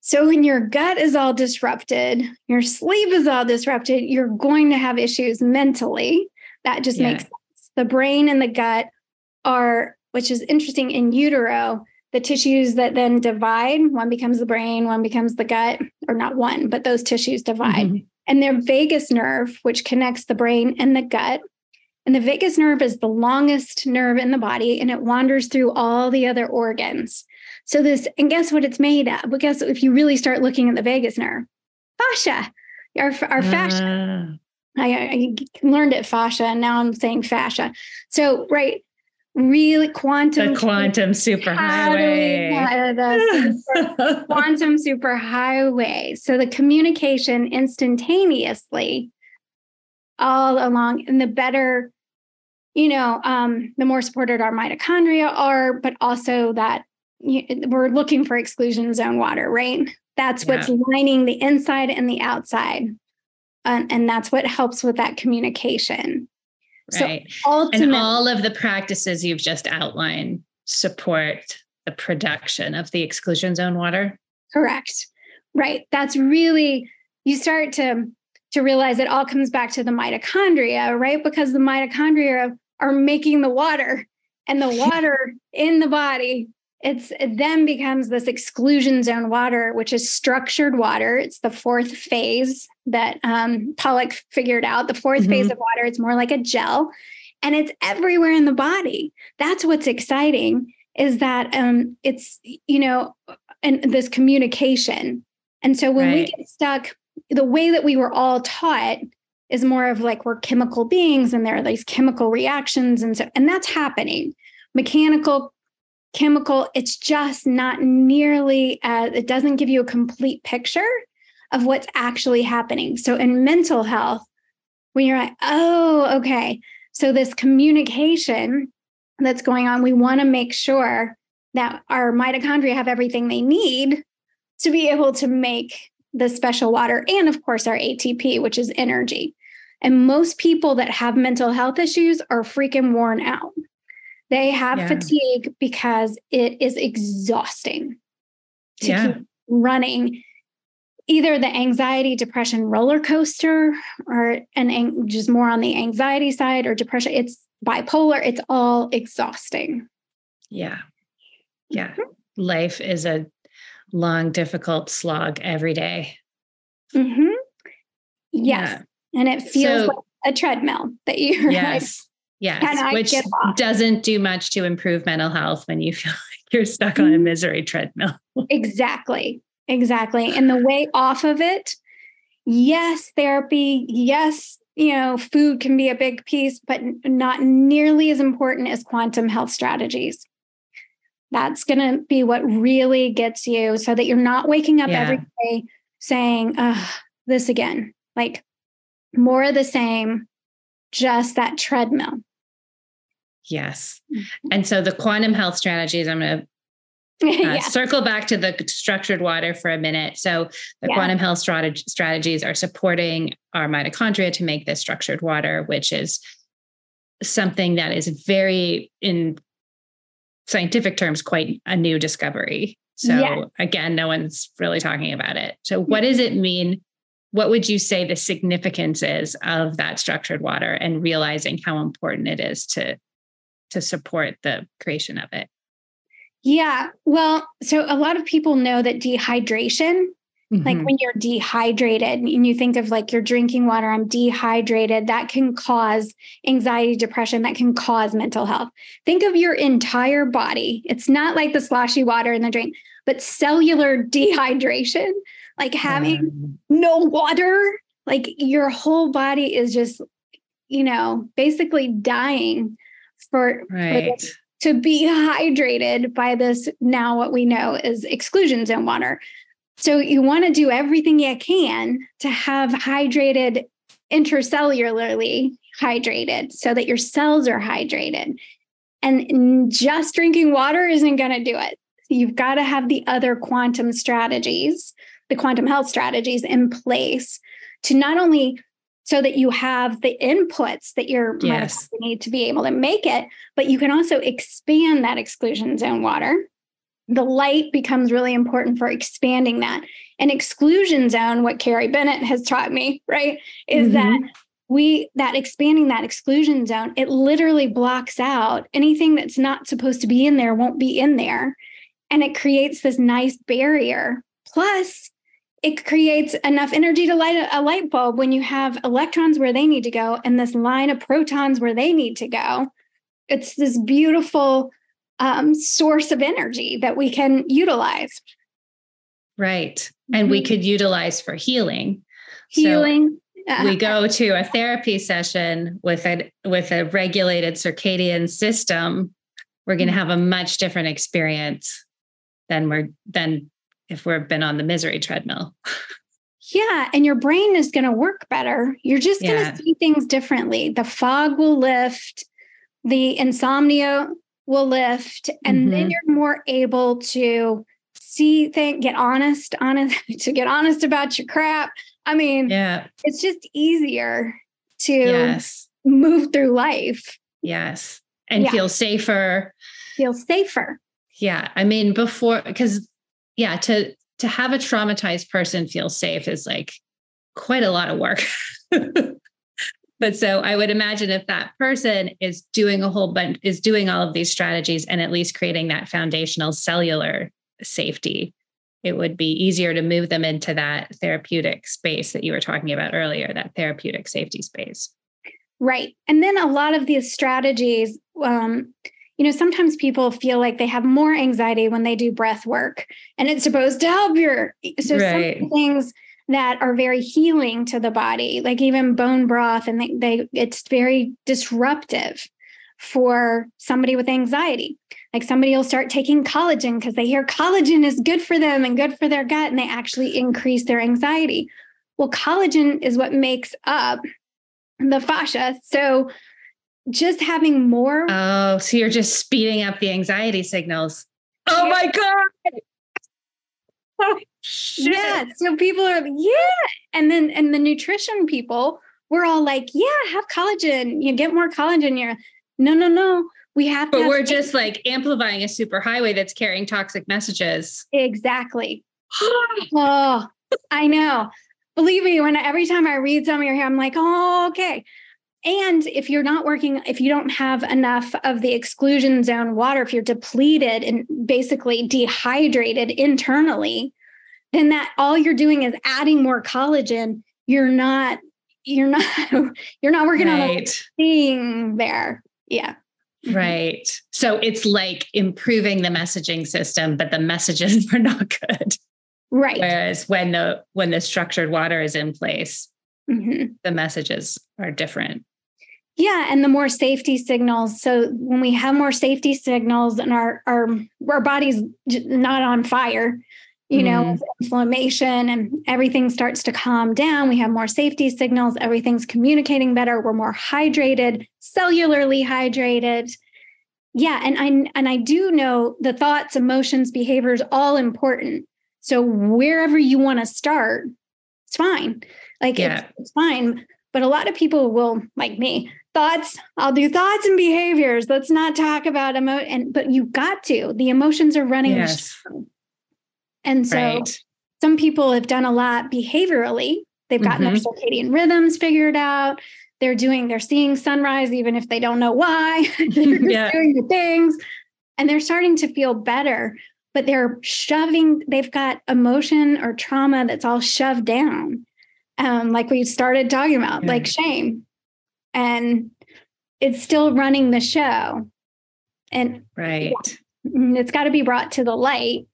Speaker 3: So when your gut is all disrupted, your sleep is all disrupted, you're going to have issues mentally. That just yeah. makes sense. The brain and the gut are, which is interesting in utero, the tissues that then divide, one becomes the brain, one becomes the gut, or not one, but those tissues divide. Mm-hmm. And their vagus nerve, which connects the brain and the gut. And the vagus nerve is the longest nerve in the body and it wanders through all the other organs. So this, and guess what it's made of? Because if you really start looking at the vagus nerve, fascia, our, our fascia. Uh. I, I learned it fascia and now I'm saying fascia. So, right, really quantum
Speaker 2: the quantum superhighway
Speaker 3: the super, quantum superhighway so the communication instantaneously all along and the better you know um, the more supported our mitochondria are but also that we're looking for exclusion zone water, right? That's what's yeah. lining the inside and the outside. And, and that's what helps with that communication.
Speaker 2: Right. So and all of the practices you've just outlined support the production of the exclusion zone water.
Speaker 3: Correct. Right. That's really you start to to realize it all comes back to the mitochondria, right? Because the mitochondria are making the water and the water in the body it's it then becomes this exclusion zone water, which is structured water. It's the fourth phase that um, Pollack figured out. The 4th mm-hmm. phase of water, it's more like a gel, and it's everywhere in the body. That's what's exciting is that um, it's you know, and this communication. And so when right. we get stuck, the way that we were all taught is more of like we're chemical beings and there are these chemical reactions and so and that's happening mechanical chemical, it's just not nearly as, it doesn't give you a complete picture of what's actually happening. So in mental health, when you're like, oh, okay, so this communication that's going on, we want to make sure that our mitochondria have everything they need to be able to make the special water and of course our ATP, which is energy. And most people that have mental health issues are freaking worn out. They have yeah. fatigue because it is exhausting to yeah. keep running either the anxiety depression roller coaster or an just more on the anxiety side or depression it's bipolar it's all exhausting
Speaker 2: yeah yeah mm-hmm. life is a long difficult slog every day.
Speaker 3: Mm-hmm. yes yeah. and it feels so, like a treadmill that you're
Speaker 2: yes Yes, which doesn't do much to improve mental health when you feel like you're stuck on a mm-hmm. misery treadmill.
Speaker 3: exactly. Exactly. And the way off of it, yes, therapy, yes, you know, food can be a big piece, but not nearly as important as quantum health strategies. That's going to be what really gets you so that you're not waking up yeah. every day saying, this again, like more of the same, just that treadmill.
Speaker 2: Yes. Mm-hmm. And so the quantum health strategies, I'm going to uh, yeah. circle back to the structured water for a minute. So the yeah. quantum health strat- strategies are supporting our mitochondria to make this structured water, which is something that is very, in scientific terms, quite a new discovery. So yeah. again, no one's really talking about it. So what does it mean? What would you say the significance is of that structured water and realizing how important it is to to support the creation of it?
Speaker 3: Yeah. Well, so a lot of people know that dehydration, mm-hmm. like when you're dehydrated and you think of like you're drinking water, I'm dehydrated, that can cause anxiety, depression, that can cause mental health. Think of your entire body. It's not like the sloshy water in the drink, but cellular dehydration, like having no water, like your whole body is just, you know, basically dying for,
Speaker 2: right.
Speaker 3: for to be hydrated by this now what we know is exclusion zone water. So you want to do everything you can to have hydrated intercellularly hydrated so that your cells are hydrated. And just drinking water isn't going to do it. You've got to have the other quantum strategies, the quantum health strategies in place to not only so that you have the inputs that your
Speaker 2: yes.
Speaker 3: need to be able to make it, but you can also expand that exclusion zone water. The light becomes really important for expanding that. And exclusion zone, what Carrie Bennett has taught me, right, is mm-hmm. that we that expanding that exclusion zone, it literally blocks out anything that's not supposed to be in there won't be in there. And it creates this nice barrier. Plus, it creates enough energy to light a, light bulb when you have electrons where they need to go and this line of protons where they need to go. It's this beautiful um, source of energy that we can utilize.
Speaker 2: Right. And mm-hmm. we could utilize for healing.
Speaker 3: Healing.
Speaker 2: So we go to a therapy session with a with a regulated circadian system. We're going to mm-hmm. have a much different experience than we're than if we've been on the misery treadmill.
Speaker 3: Yeah, and your brain is going to work better. You're just going to yeah. see things differently. The fog will lift, the insomnia will lift, and mm-hmm. then you're more able to see things, get honest, honest, to get honest about your crap. I mean,
Speaker 2: yeah,
Speaker 3: it's just easier to
Speaker 2: yes.
Speaker 3: move through life.
Speaker 2: Yes, and yeah. feel safer.
Speaker 3: Feel safer.
Speaker 2: Yeah, I mean, before because yeah, to to have a traumatized person feel safe is like quite a lot of work. but so I would imagine if that person is doing a whole bunch is doing all of these strategies and at least creating that foundational cellular safety, it would be easier to move them into that therapeutic space that you were talking about earlier, that therapeutic safety space.
Speaker 3: Right. And then a lot of these strategies, um, you know, sometimes people feel like they have more anxiety when they do breath work and it's supposed to help your so right. some things that are very healing to the body, like even bone broth, and they, they it's very disruptive for somebody with anxiety. Like somebody will start taking collagen because they hear collagen is good for them and good for their gut, and they actually increase their anxiety. Well, collagen is what makes up the fascia. So just having more.
Speaker 2: Oh, so you're just speeding up the anxiety signals. Oh yeah. my God.
Speaker 3: Oh, oh yeah. So people are, yeah. And then, and the nutrition people, we're all like, yeah, have collagen. You get more collagen. You're, no, no, no. We have
Speaker 2: But we're just like amplifying a super highway that's carrying toxic messages.
Speaker 3: Exactly. oh, I know. Believe me, when every time I read some of your hair, I'm like, oh, okay. And if you're not working, if you don't have enough of the exclusion zone water, if you're depleted and basically dehydrated internally, then that all you're doing is adding more collagen. You're not, you're not, you're not working right. on a thing there. Yeah.
Speaker 2: Right. So it's like improving the messaging system, but the messages are not good.
Speaker 3: Right.
Speaker 2: Whereas when the when the structured water is in place, mm-hmm. the messages are different.
Speaker 3: Yeah, and the more safety signals. So when we have more safety signals and our our our body's not on fire, you mm. know, inflammation and everything starts to calm down, we have more safety signals, everything's communicating better, we're more hydrated, cellularly hydrated. Yeah, and I and I do know the thoughts, emotions, behaviors all important. So wherever you want to start, it's fine. Like yeah. it's, it's fine. But a lot of people will, like me, thoughts i'll do thoughts and behaviors let's not talk about emo and but you got to the emotions are running
Speaker 2: yes.
Speaker 3: and so right. some people have done a lot behaviorally they've gotten mm-hmm. their circadian rhythms figured out they're doing they're seeing sunrise even if they don't know why they're yeah. doing the things and they're starting to feel better, but they're shoving, they've got emotion or trauma that's all shoved down. Um, like we started talking about, like shame. And it's still running the show. And
Speaker 2: right.
Speaker 3: Mm, it's got to be brought to the light.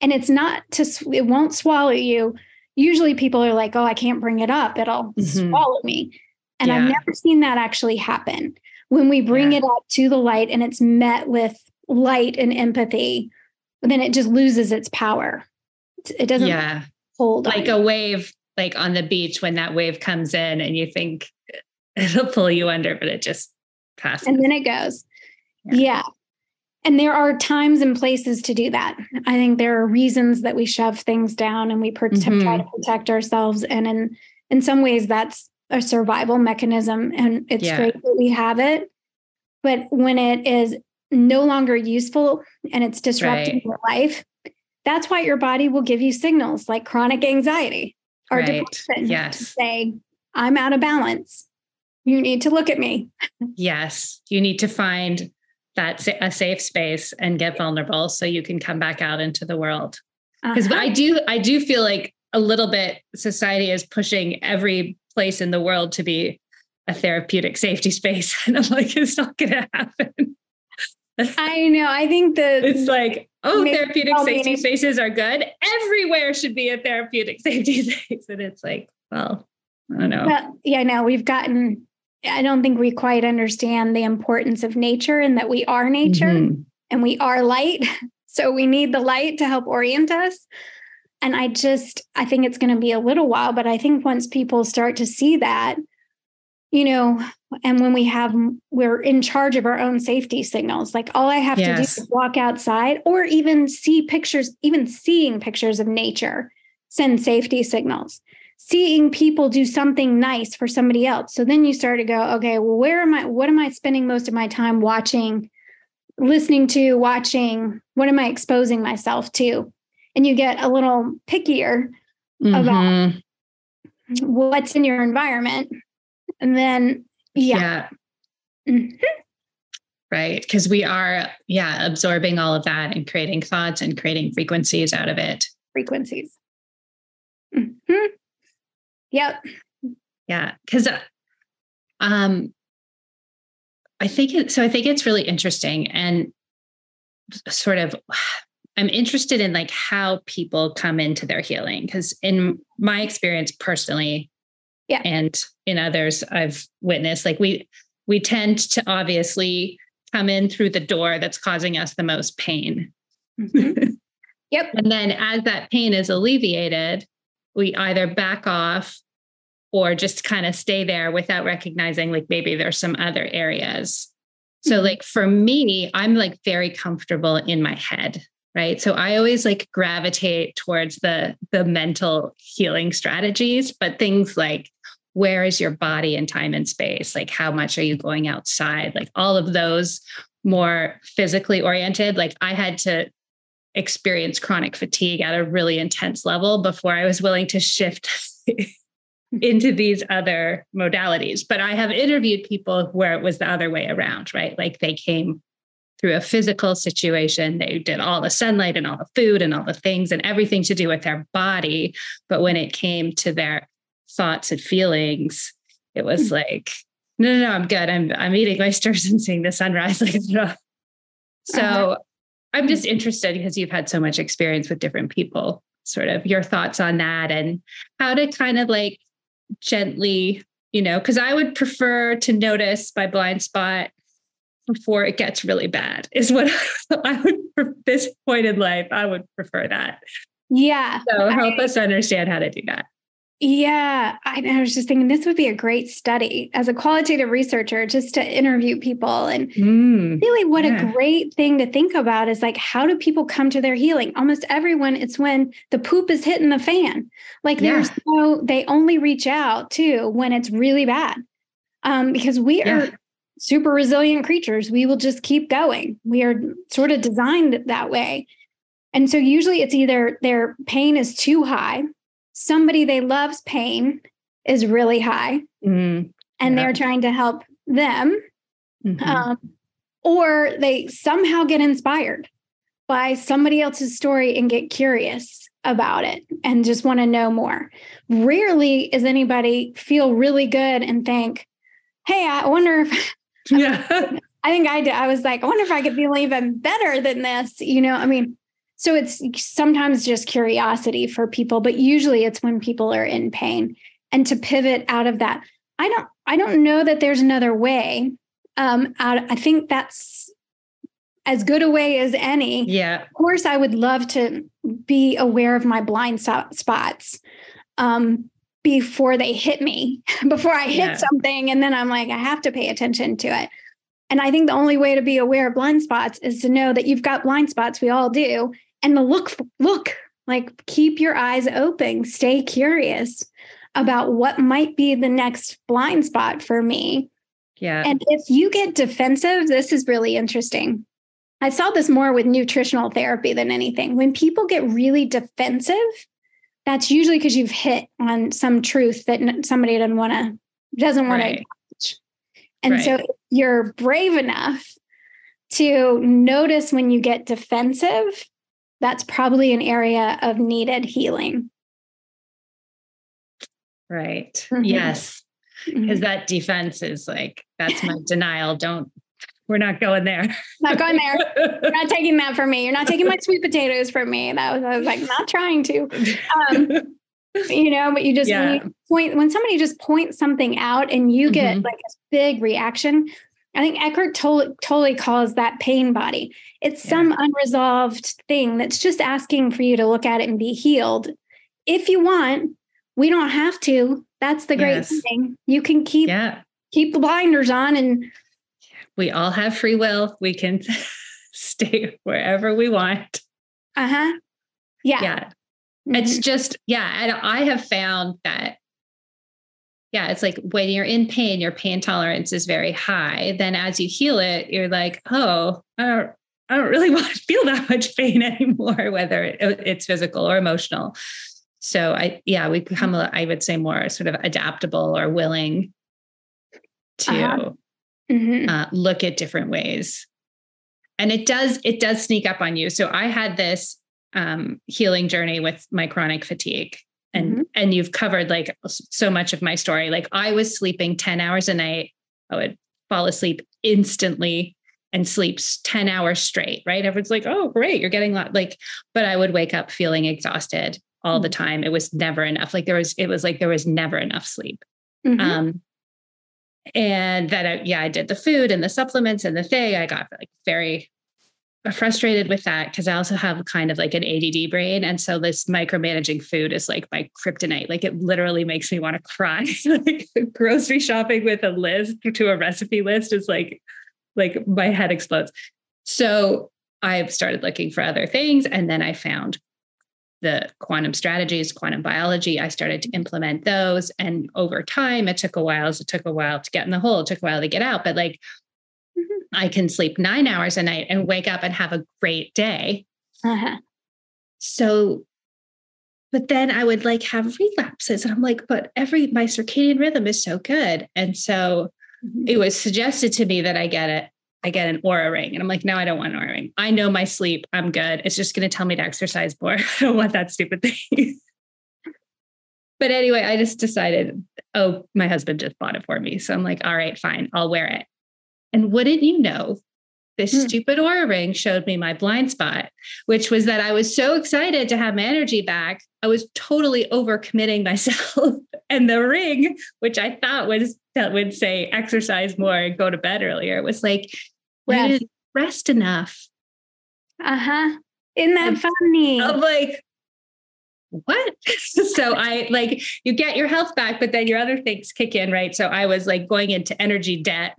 Speaker 3: And it's not to, it won't swallow you. Usually people are like, oh, I can't bring it up. It'll mm-hmm. swallow me. And yeah. I've never seen that actually happen. When we bring yeah. it up to the light and it's met with light and empathy, then it just loses its power. It doesn't
Speaker 2: yeah.
Speaker 3: hold
Speaker 2: like on. a wave, like on the beach when that wave comes in and you think it'll pull you under, but it just passes.
Speaker 3: And then it goes. yeah. yeah. And there are times and places to do that. I think there are reasons that we shove things down and we per- mm-hmm. try to protect ourselves. And in in some ways, that's a survival mechanism, and it's yeah. great that we have it. But when it is no longer useful and it's disrupting right. your life, that's why your body will give you signals like chronic anxiety or right. depression
Speaker 2: yes.
Speaker 3: to say, I'm out of balance. You need to look at me.
Speaker 2: Yes. You need to find that a safe space and get vulnerable so you can come back out into the world. Because uh-huh. I do, I do feel like a little bit society is pushing every place in the world to be a therapeutic safety space. And I'm like, it's not going to happen.
Speaker 3: I know. I think that
Speaker 2: it's like, oh, therapeutic safety spaces are good. Everywhere should be a therapeutic safety space. And it's like, well, I don't know. Well,
Speaker 3: yeah, no, we've gotten, I don't think we quite understand the importance of nature and that we are nature mm-hmm. and we are light. So we need the light to help orient us. And I just, I think it's going to be a little while, but I think once people start to see that, you know, and when we have, we're in charge of our own safety signals. Like all I have yes. to do is walk outside or even see pictures, even seeing pictures of nature send safety signals. Seeing people do something nice for somebody else. So then you start to go, okay, well, where am I? What am I spending most of my time watching, listening to, watching? What am I exposing myself to? And you get a little pickier mm-hmm. about what's in your environment and then, yeah.
Speaker 2: yeah. Mm-hmm. Right. Because we are, yeah, absorbing all of that and creating thoughts and creating frequencies out of it.
Speaker 3: Frequencies. Mm-hmm. Yep.
Speaker 2: Yeah. Because, uh, um, I think it, so. I think it's really interesting and sort of I'm interested in like how people come into their healing because in my experience personally,
Speaker 3: yeah.
Speaker 2: And in others I've witnessed, like we we tend to obviously come in through the door that's causing us the most pain.
Speaker 3: Mm-hmm. yep.
Speaker 2: And then as that pain is alleviated, we either back off or just kind of stay there without recognizing like maybe there's some other areas. So mm-hmm. like for me, I'm like very comfortable in my head right so i always like gravitate towards the the mental healing strategies but things like where is your body in time and space like how much are you going outside like all of those more physically oriented like i had to experience chronic fatigue at a really intense level before i was willing to shift into these other modalities but i have interviewed people where it was the other way around right like they came through a physical situation. They did all the sunlight and all the food and all the things and everything to do with their body. But when it came to their thoughts and feelings, it was hmm. like, no, no, no, I'm good. I'm I'm eating oysters and seeing the sunrise. Like. So uh-huh. I'm hmm. just interested because you've had so much experience with different people, sort of your thoughts on that and how to kind of like gently, you know, because I would prefer to notice my blind spot before it gets really bad is what I would for this point in life I would prefer that.
Speaker 3: Yeah.
Speaker 2: So help I, us understand how to do that.
Speaker 3: Yeah, I, I, was just thinking this would be a great study as a qualitative researcher just to interview people and mm, really what yeah. a great thing to think about is like how do people come to their healing? Almost everyone it's when the poop is hitting the fan. Like yeah. there's no they only reach out to when it's really bad. Um, because we yeah. are super resilient creatures. We will just keep going. We are sort of designed that way. And so usually it's either their pain is too high, somebody they love's pain is really high,
Speaker 2: mm-hmm.
Speaker 3: and they're trying to help them. Mm-hmm. Um, or they somehow get inspired by somebody else's story and get curious about it and just want to know more. Rarely is anybody feel really good and think, "Hey, I wonder if yeah. I think I did. I was like, I wonder if I could feel even better than this. You know, I mean, so it's sometimes just curiosity for people, but usually it's when people are in pain. And to pivot out of that, I don't I don't know that there's another way. Um, out, I think that's as good a way as any.
Speaker 2: Yeah.
Speaker 3: Of course, I would love to be aware of my blind spots um, before they hit me, before I hit yeah. something, and then I'm like, I have to pay attention to it. And I think the only way to be aware of blind spots is to know that you've got blind spots. We all do, and to look, look, like keep your eyes open, stay curious about what might be the next blind spot for me.
Speaker 2: Yeah.
Speaker 3: And if you get defensive, this is really interesting. I saw this more with nutritional therapy than anything. When people get really defensive, that's usually because you've hit on some truth that somebody doesn't want to doesn't want right. to and right. so you're brave enough to notice when you get defensive that's probably an area of needed healing
Speaker 2: right mm-hmm. yes because mm-hmm. that defense is like that's my denial don't we're not going there.
Speaker 3: Not going there. You're not taking that from me. You're not taking my sweet potatoes from me. That was I was like not trying to. Um, you know, but you just yeah. when you point when somebody just points something out and you get mm-hmm. like a big reaction. I think Eckhart Tolle, totally calls that pain body. It's yeah. some unresolved thing that's just asking for you to look at it and be healed. If you want, we don't have to. That's the great yes. thing. You can keep yeah. keep the blinders on and
Speaker 2: we all have free will. We can stay wherever we want.
Speaker 3: Uh huh. Yeah.
Speaker 2: Yeah. Mm-hmm. It's just, yeah. And I have found that, yeah, it's like when you're in pain, your pain tolerance is very high. Then as you heal it, you're like, oh, I don't, I don't really want to feel that much pain anymore, whether it's physical or emotional. So I, yeah, we become, I would say, more sort of adaptable or willing to uh-huh mm-hmm. uh, look at different ways and it does it does sneak up on you so i had this um, healing journey with my chronic fatigue and mm-hmm. and you've covered like so much of my story. Like i was sleeping 10 hours a night. I would fall asleep instantly and sleeps 10 hours straight right? Everyone's like oh great you're getting a lot like but i would wake up feeling exhausted all mm-hmm. the time. It was never enough. Like there was it was like there was never enough sleep. Mm-hmm. um and that I, yeah i did the food and the supplements and the thing. I got like very frustrated with that because i also have kind of like an ADD brain and so this micromanaging food is like my kryptonite like it literally makes me want to cry like grocery shopping with a list to a recipe list is like like my head explodes so I've started looking for other things and then i found the quantum strategies, quantum biology. I started to implement those. And over time, it took a while. It took a while to get in the hole. It took a while to get out. But like. I can sleep nine hours a night and wake up and have a great day. Uh-huh. So, but then I would like have relapses. And I'm like, but every, my circadian rhythm is so good. And so mm-hmm. it was suggested to me that I get it I get an Oura ring. And I'm like, no, I don't want an Oura ring. I know my sleep. I'm good. It's just going to tell me to exercise more. I don't want that stupid thing. but anyway, I just decided, oh, my husband just bought it for me. So I'm like, all right, fine, I'll wear it. And wouldn't you know, this hmm. stupid Oura ring showed me my blind spot, which was that I was so excited to have my energy back. I was totally overcommitting myself. and the ring, which I thought was that would say exercise more and go to bed earlier, was like, yes. didn't rest enough.
Speaker 3: Uh-huh. Isn't that and funny?
Speaker 2: I'm like, what? so I like you get your health back, but then your other things kick in, right? So I was like going into energy debt.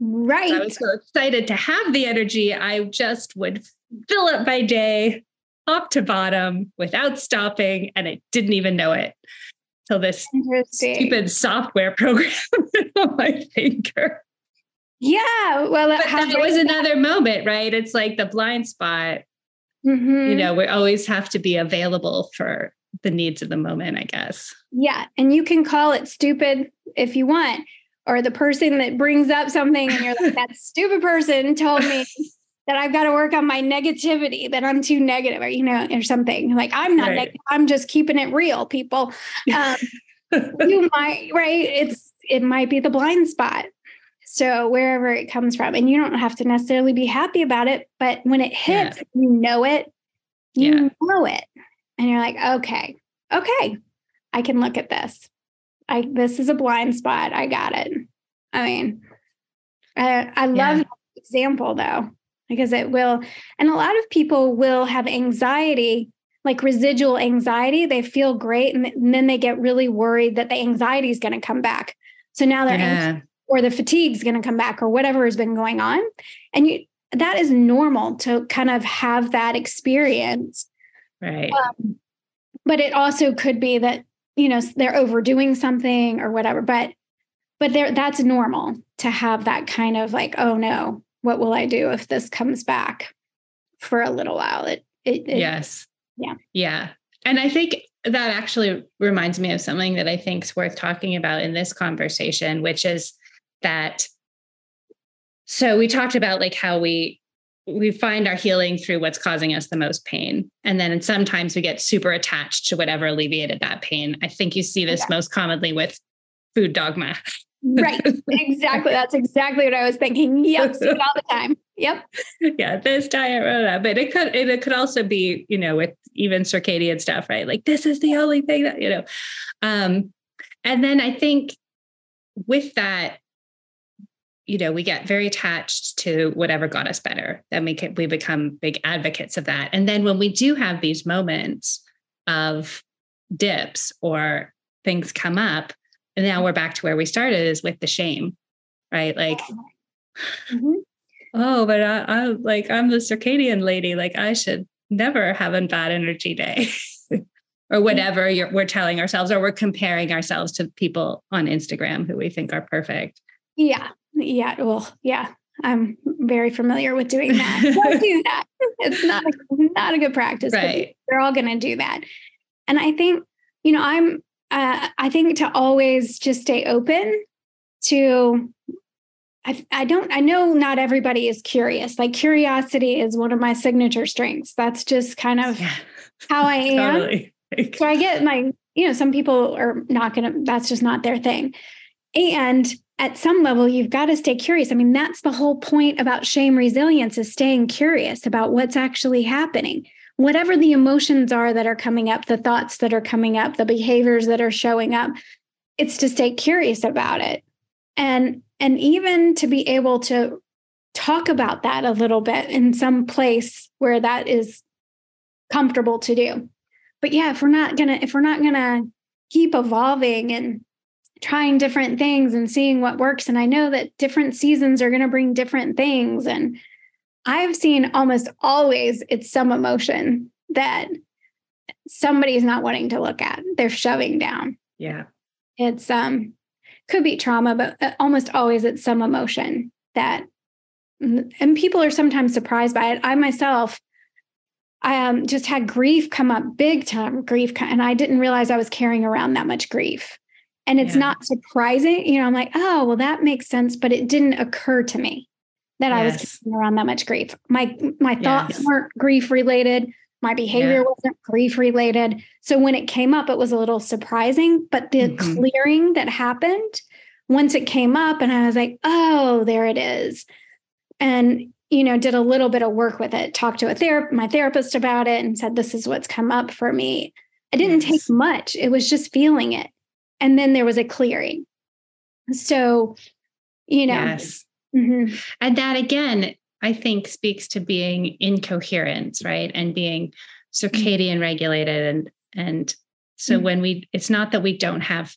Speaker 3: Right.
Speaker 2: I was so excited to have the energy. I just would fill up my day top to bottom without stopping, and I didn't even know it till this stupid software program on my finger.
Speaker 3: Yeah. Well,
Speaker 2: but that was another moment, right? It's like the blind spot. Mm-hmm. You know, we always have to be available for the needs of the moment, I guess.
Speaker 3: Yeah. And you can call it stupid if you want, or the person that brings up something and you're like, that stupid person told me that I've got to work on my negativity, that I'm too negative, or you know, or something. Like I'm not right. negative, I'm just keeping it real, people. Um, you might, right? It's it might be the blind spot. So wherever it comes from, and you don't have to necessarily be happy about it, but when it hits, yeah. you know it, you yeah. know it, and you're like, okay, okay, I can look at this. I this is a blind spot. I got it. I mean, I I love yeah. example though because it will, and a lot of people will have anxiety like residual anxiety. They feel great and, then they get really worried that the anxiety is going to come back. So now they're yeah. or the fatigue is going to come back or whatever has been going on. And you that is normal to kind of have that experience.
Speaker 2: Right. Um,
Speaker 3: but it also could be that, you know, they're overdoing something or whatever. But but there that's normal to have that kind of like, oh no, what will I do if this comes back for a little while? It, it, it
Speaker 2: yes.
Speaker 3: Yeah.
Speaker 2: Yeah. And I think that actually reminds me of something that I think is worth talking about in this conversation, which is that. So we talked about like how we we find our healing through what's causing us the most pain. And then sometimes we get super attached to whatever alleviated that pain. I think you see this yeah. most commonly with food dogma.
Speaker 3: Right. Exactly. That's exactly what I was thinking. Yep. See it all the time. Yep.
Speaker 2: Yeah. This diet, blah, blah. but it could it, it could also be, you know, with even circadian stuff, right? Like this is the only thing that, you know. Um, and then I think with that, you know, we get very attached to whatever got us better. Then we can we become big advocates of that. And then when we do have these moments of dips or things come up, and now we're back to where we started is with the shame, right? Like, mm-hmm. oh, but I, I like I'm the circadian lady. Like I should never have a bad energy day. or whatever we're telling ourselves, or we're comparing ourselves to people on Instagram who we think are perfect.
Speaker 3: Yeah. Yeah. Well, yeah. I'm very familiar with doing that. Don't do that. It's not not a good practice.
Speaker 2: Right.
Speaker 3: They're all going to do that. And I think, you know, I'm uh, I think to always just stay open to I, I don't I know not everybody is curious. Like curiosity is one of my signature strengths. That's just kind of yeah. how I am. totally. so I get my, you know, some people are not gonna, that's just not their thing. And at some level, you've got to stay curious. I mean, that's the whole point about shame resilience is staying curious about what's actually happening whatever the emotions are that are coming up, the thoughts that are coming up, the behaviors that are showing up, it's to stay curious about it. And and even to be able to talk about that a little bit in some place where that is comfortable to do. But yeah, if we're not to if we're not to keep evolving and trying different things and seeing what works and I know that different seasons are going to bring different things and I've seen almost always it's some emotion that somebody's not wanting to look at. They're shoving down.
Speaker 2: Yeah.
Speaker 3: It's um could be trauma, but uh, almost always it's some emotion that and people are sometimes surprised by it. I myself I um, just had grief come up big time grief and I didn't realize I was carrying around that much grief. And it's yeah. not surprising, you know, I'm like, "Oh, well that makes sense, but it didn't occur to me." that yes. I was carrying around that much grief. My my thoughts yes. weren't grief related. My behavior yeah. wasn't grief related. So when it came up, it was a little surprising. But the mm-hmm. clearing that happened once it came up, and I was like, oh, there it is. And you know, did a little bit of work with it, talked to a therapist, my therapist about it, and said, this is what's come up for me. It didn't yes. take much. It was just feeling it. And then there was a clearing. So, you know, yes Mm-hmm.
Speaker 2: And that again, I think speaks to being in coherence, right? And being circadian regulated. And and so mm-hmm. when we it's not that we don't have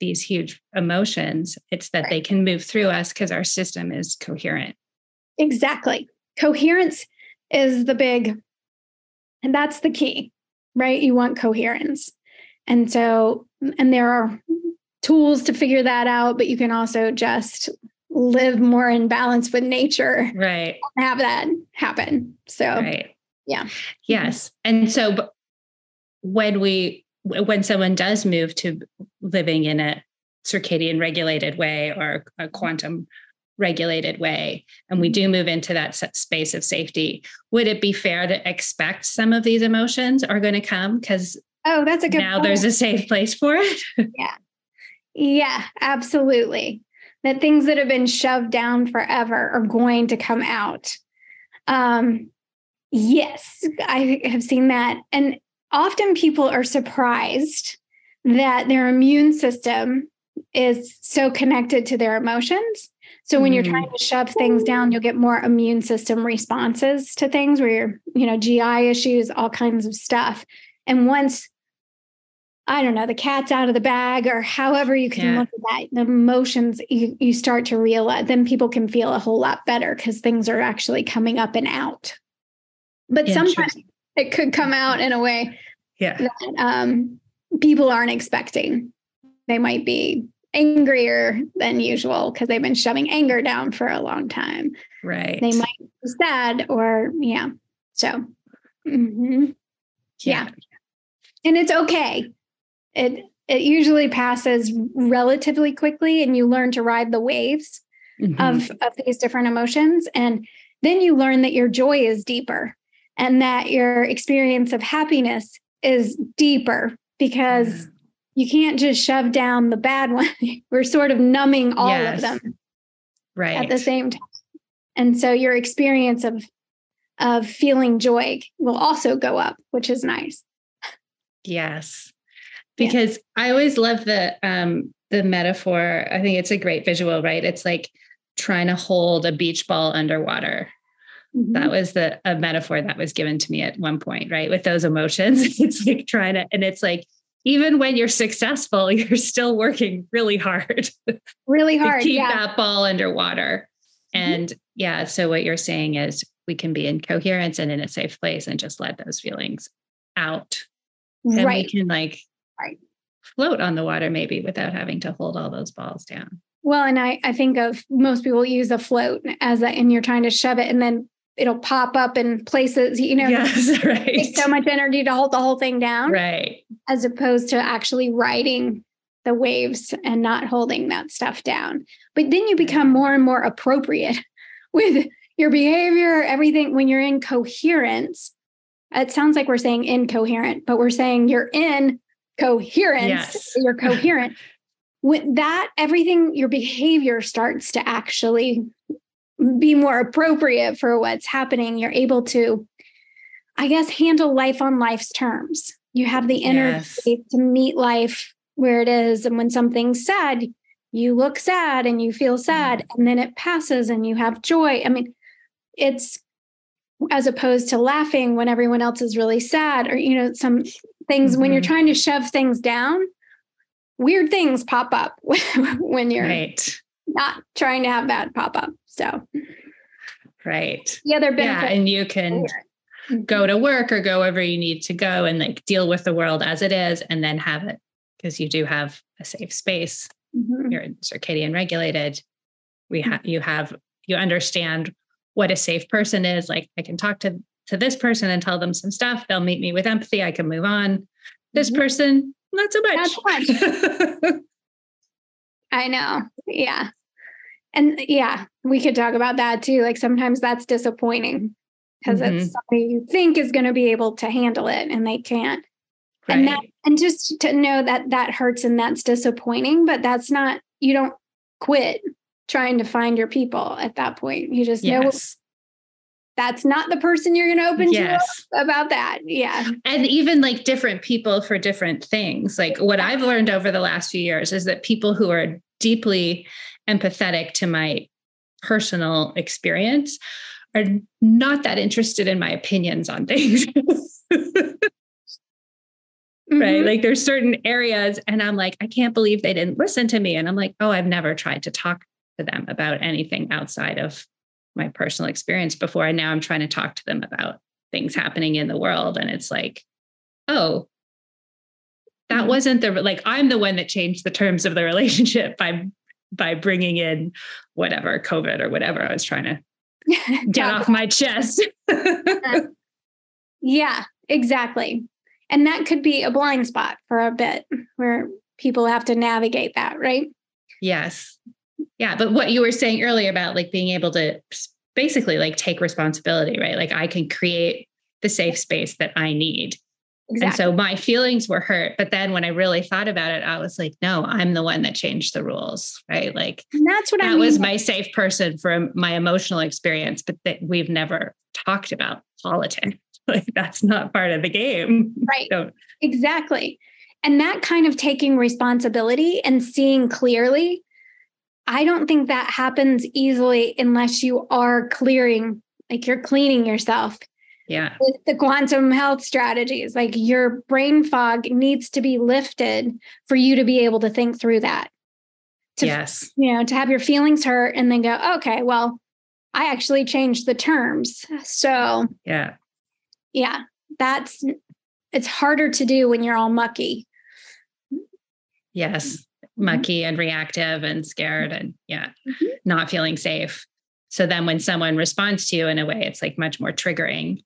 Speaker 2: these huge emotions, it's that right. they can move through us because our system is coherent.
Speaker 3: Exactly. Coherence is the big, and that's the key, right? You want coherence. And so, and there are tools to figure that out, but you can also just live more in balance with nature
Speaker 2: right.
Speaker 3: have that happen. So
Speaker 2: right.
Speaker 3: yeah.
Speaker 2: Yes. And so when we when someone does move to living in a circadian regulated way or a quantum regulated way and we do move into that space of safety would it be fair to expect some of these emotions are going to come? Because
Speaker 3: oh that's a good
Speaker 2: now point. there's a safe place for it
Speaker 3: yeah yeah absolutely that things that have been shoved down forever are going to come out um yes i have seen that and often people are surprised that their immune system is so connected to their emotions. So when you're trying mm. to shove things down, you'll get more immune system responses to things where you're, you know, GI issues, all kinds of stuff. And once I don't know, the cat's out of the bag or however you can yeah. look at that, the emotions you, you start to realize, then people can feel a whole lot better because things are actually coming up and out. But sometimes it could come out in a way
Speaker 2: yeah.
Speaker 3: that um, people aren't expecting. They might be angrier than usual because they've been shoving anger down for a long time.
Speaker 2: Right.
Speaker 3: They might be sad or, yeah. So, mm-hmm. yeah. yeah. And it's okay. It, it usually passes relatively quickly and you learn to ride the waves mm-hmm. of, of these different emotions. And then you learn that your joy is deeper and that your experience of happiness is deeper because you can't just shove down the bad one. We're sort of numbing all yes. of them
Speaker 2: right
Speaker 3: at the same time. And so your experience of of feeling joy will also go up, which is nice.
Speaker 2: Yes. Because yeah. I always love the um the metaphor. I think it's a great visual, right? It's like trying to hold a beach ball underwater. Mm-hmm. That was the a metaphor that was given to me at one point, right? With those emotions. It's like trying to, and it's like even when you're successful, you're still working really hard.
Speaker 3: Really hard.
Speaker 2: to keep yeah. that ball underwater. Mm-hmm. And yeah, so what you're saying is we can be in coherence and in a safe place and just let those feelings out. And right. we can like right. float on the water maybe without having to hold all those balls down.
Speaker 3: Well, and I, I think of most people use a float as a, and you're trying to shove it and then it'll pop up in places, you know,
Speaker 2: yes, right.
Speaker 3: takes so much energy to hold the whole thing down.
Speaker 2: Right.
Speaker 3: As opposed to actually riding the waves and not holding that stuff down. But then you become more and more appropriate with your behavior, everything when you're in coherence. It sounds like we're saying incoherent, but we're saying you're in coherence. Yes. You're coherent. with that, everything, your behavior starts to actually be more appropriate for what's happening. You're able to, I guess, handle life on life's terms. You have the inner yes. to meet life where it is. And when something's sad, you look sad and you feel sad, mm. and then it passes and you have joy. I mean, it's as opposed to laughing when everyone else is really sad, or, you know, some things mm-hmm. when you're mm-hmm. trying to shove things down, weird things pop up when you're right. not trying to have that pop up. So,
Speaker 2: right.
Speaker 3: The other benefit.
Speaker 2: Yeah, and you can go to work or go wherever you need to go and like deal with the world as it is and then have it because you do have a safe space. Mm-hmm. You're circadian regulated. We have you have you understand what a safe person is. Like I can talk to to this person and tell them some stuff. They'll meet me with empathy. I can move on. This mm-hmm. person, not so much. Not so much.
Speaker 3: I know. Yeah and yeah, we could talk about that too. Like sometimes that's disappointing because mm-hmm. it's somebody you think is going to be able to handle it and they can't. Right. And that and just to know that that hurts and that's disappointing, but that's not you don't quit trying to find your people at that point. You just yes. know that's not the person you're going to open yes. to about that. Yeah.
Speaker 2: And even like different people for different things. Like what I've learned over the last few years is that people who are deeply empathetic to my personal experience are not that interested in my opinions on things. mm-hmm. Right. Like there's certain areas, and I'm like, I can't believe they didn't listen to me. And I'm like, oh, I've never tried to talk to them about anything outside of my personal experience before. And now I'm trying to talk to them about things happening in the world. And it's like, oh, that mm-hmm. wasn't the like i'm the one that changed the terms of the relationship by by bringing in whatever COVID or whatever I was trying to get off my chest.
Speaker 3: yeah, exactly. And that could be a blind spot for a bit where people have to navigate that, right?
Speaker 2: Yes. Yeah. But what you were saying earlier about like being able to basically like take responsibility, right? Like I can create the safe space that I need. Exactly. And so my feelings were hurt. But then when I really thought about it, I was like, no, I'm the one that changed the rules. Right. Like
Speaker 3: and that's what
Speaker 2: that
Speaker 3: I mean.
Speaker 2: was my safe person from my emotional experience, but that we've never talked about politics. Like that's not part of the game.
Speaker 3: Right. So, exactly. And that kind of taking responsibility and seeing clearly, I don't think that happens easily unless you are clearing, like you're cleaning yourself
Speaker 2: yeah.
Speaker 3: with the quantum health strategies. Like your brain fog needs to be lifted for you to be able to think through that.
Speaker 2: To, yes.
Speaker 3: you know to have your feelings hurt and then go okay well i actually changed the terms. So
Speaker 2: yeah.
Speaker 3: Yeah that's it's harder to do when you're all mucky.
Speaker 2: Yes. Mucky and reactive and scared and yeah mm-hmm. not feeling safe so then when someone responds to you in a way it's like much more triggering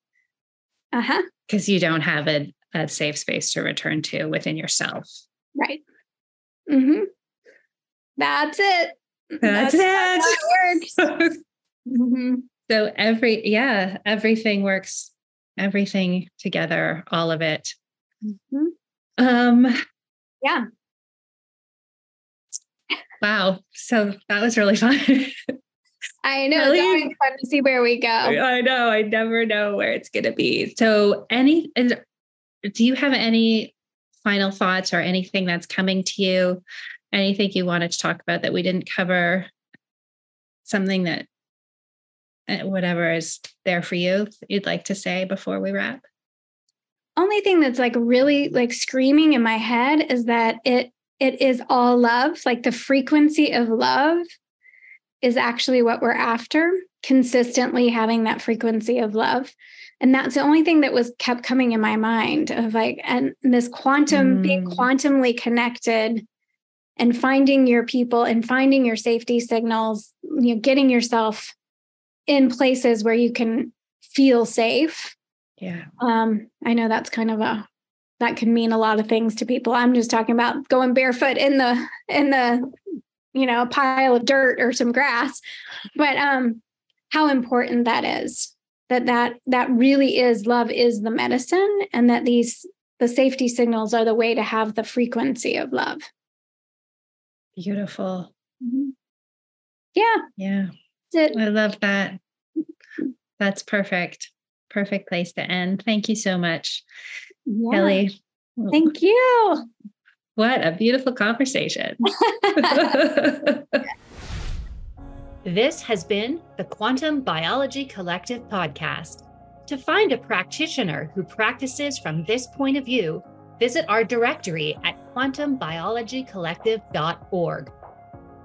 Speaker 3: uh-huh.
Speaker 2: Because you don't have a, a safe space to return to within yourself.
Speaker 3: Right. Mm-hmm. That's it.
Speaker 2: That's, That's it.
Speaker 3: That works.
Speaker 2: mm-hmm. So every yeah, everything works, everything together, all of it. Mm-hmm. Um
Speaker 3: yeah.
Speaker 2: Wow. So that was really fun.
Speaker 3: I know. Really? It's always fun to see where we go.
Speaker 2: I know. I never know where it's going to be. So, any, do you have any final thoughts or anything that's coming to you? Anything you wanted to talk about that we didn't cover? Something that, eh, whatever is there for you, you'd like to say before we wrap?
Speaker 3: Only thing that's like really like screaming in my head is that it it is all love, like the frequency of love is actually what we're after consistently having that frequency of love. And that's the only thing that was kept coming in my mind of like and this quantum mm. being quantumly connected and finding your people and finding your safety signals you know getting yourself in places where you can feel safe.
Speaker 2: Yeah.
Speaker 3: Um i know that's kind of a that can mean a lot of things to people i'm just talking about going barefoot in the in the you know, a pile of dirt or some grass, but um, how important that is. That that that really is love is the medicine, and that these the safety signals are the way to have the frequency of love.
Speaker 2: Beautiful.
Speaker 3: Mm-hmm. Yeah.
Speaker 2: Yeah. I love that. That's perfect. Perfect place to end. Thank you so much, yeah. Kelli.
Speaker 3: Thank you.
Speaker 2: What a beautiful conversation. this has been the Quantum Biology Collective podcast. To find a practitioner who practices from this point of view, visit our directory at quantumbiologycollective.org.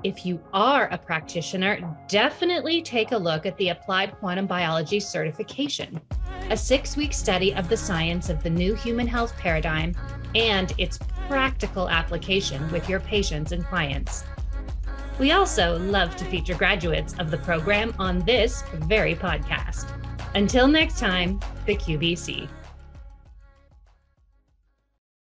Speaker 2: If you are a practitioner, definitely take a look at the Applied Quantum Biology Certification, a six week study of the science of the new human health paradigm and its practical application with your patients and clients. We also love to feature graduates of the program on this very podcast. Until next time, the QBC.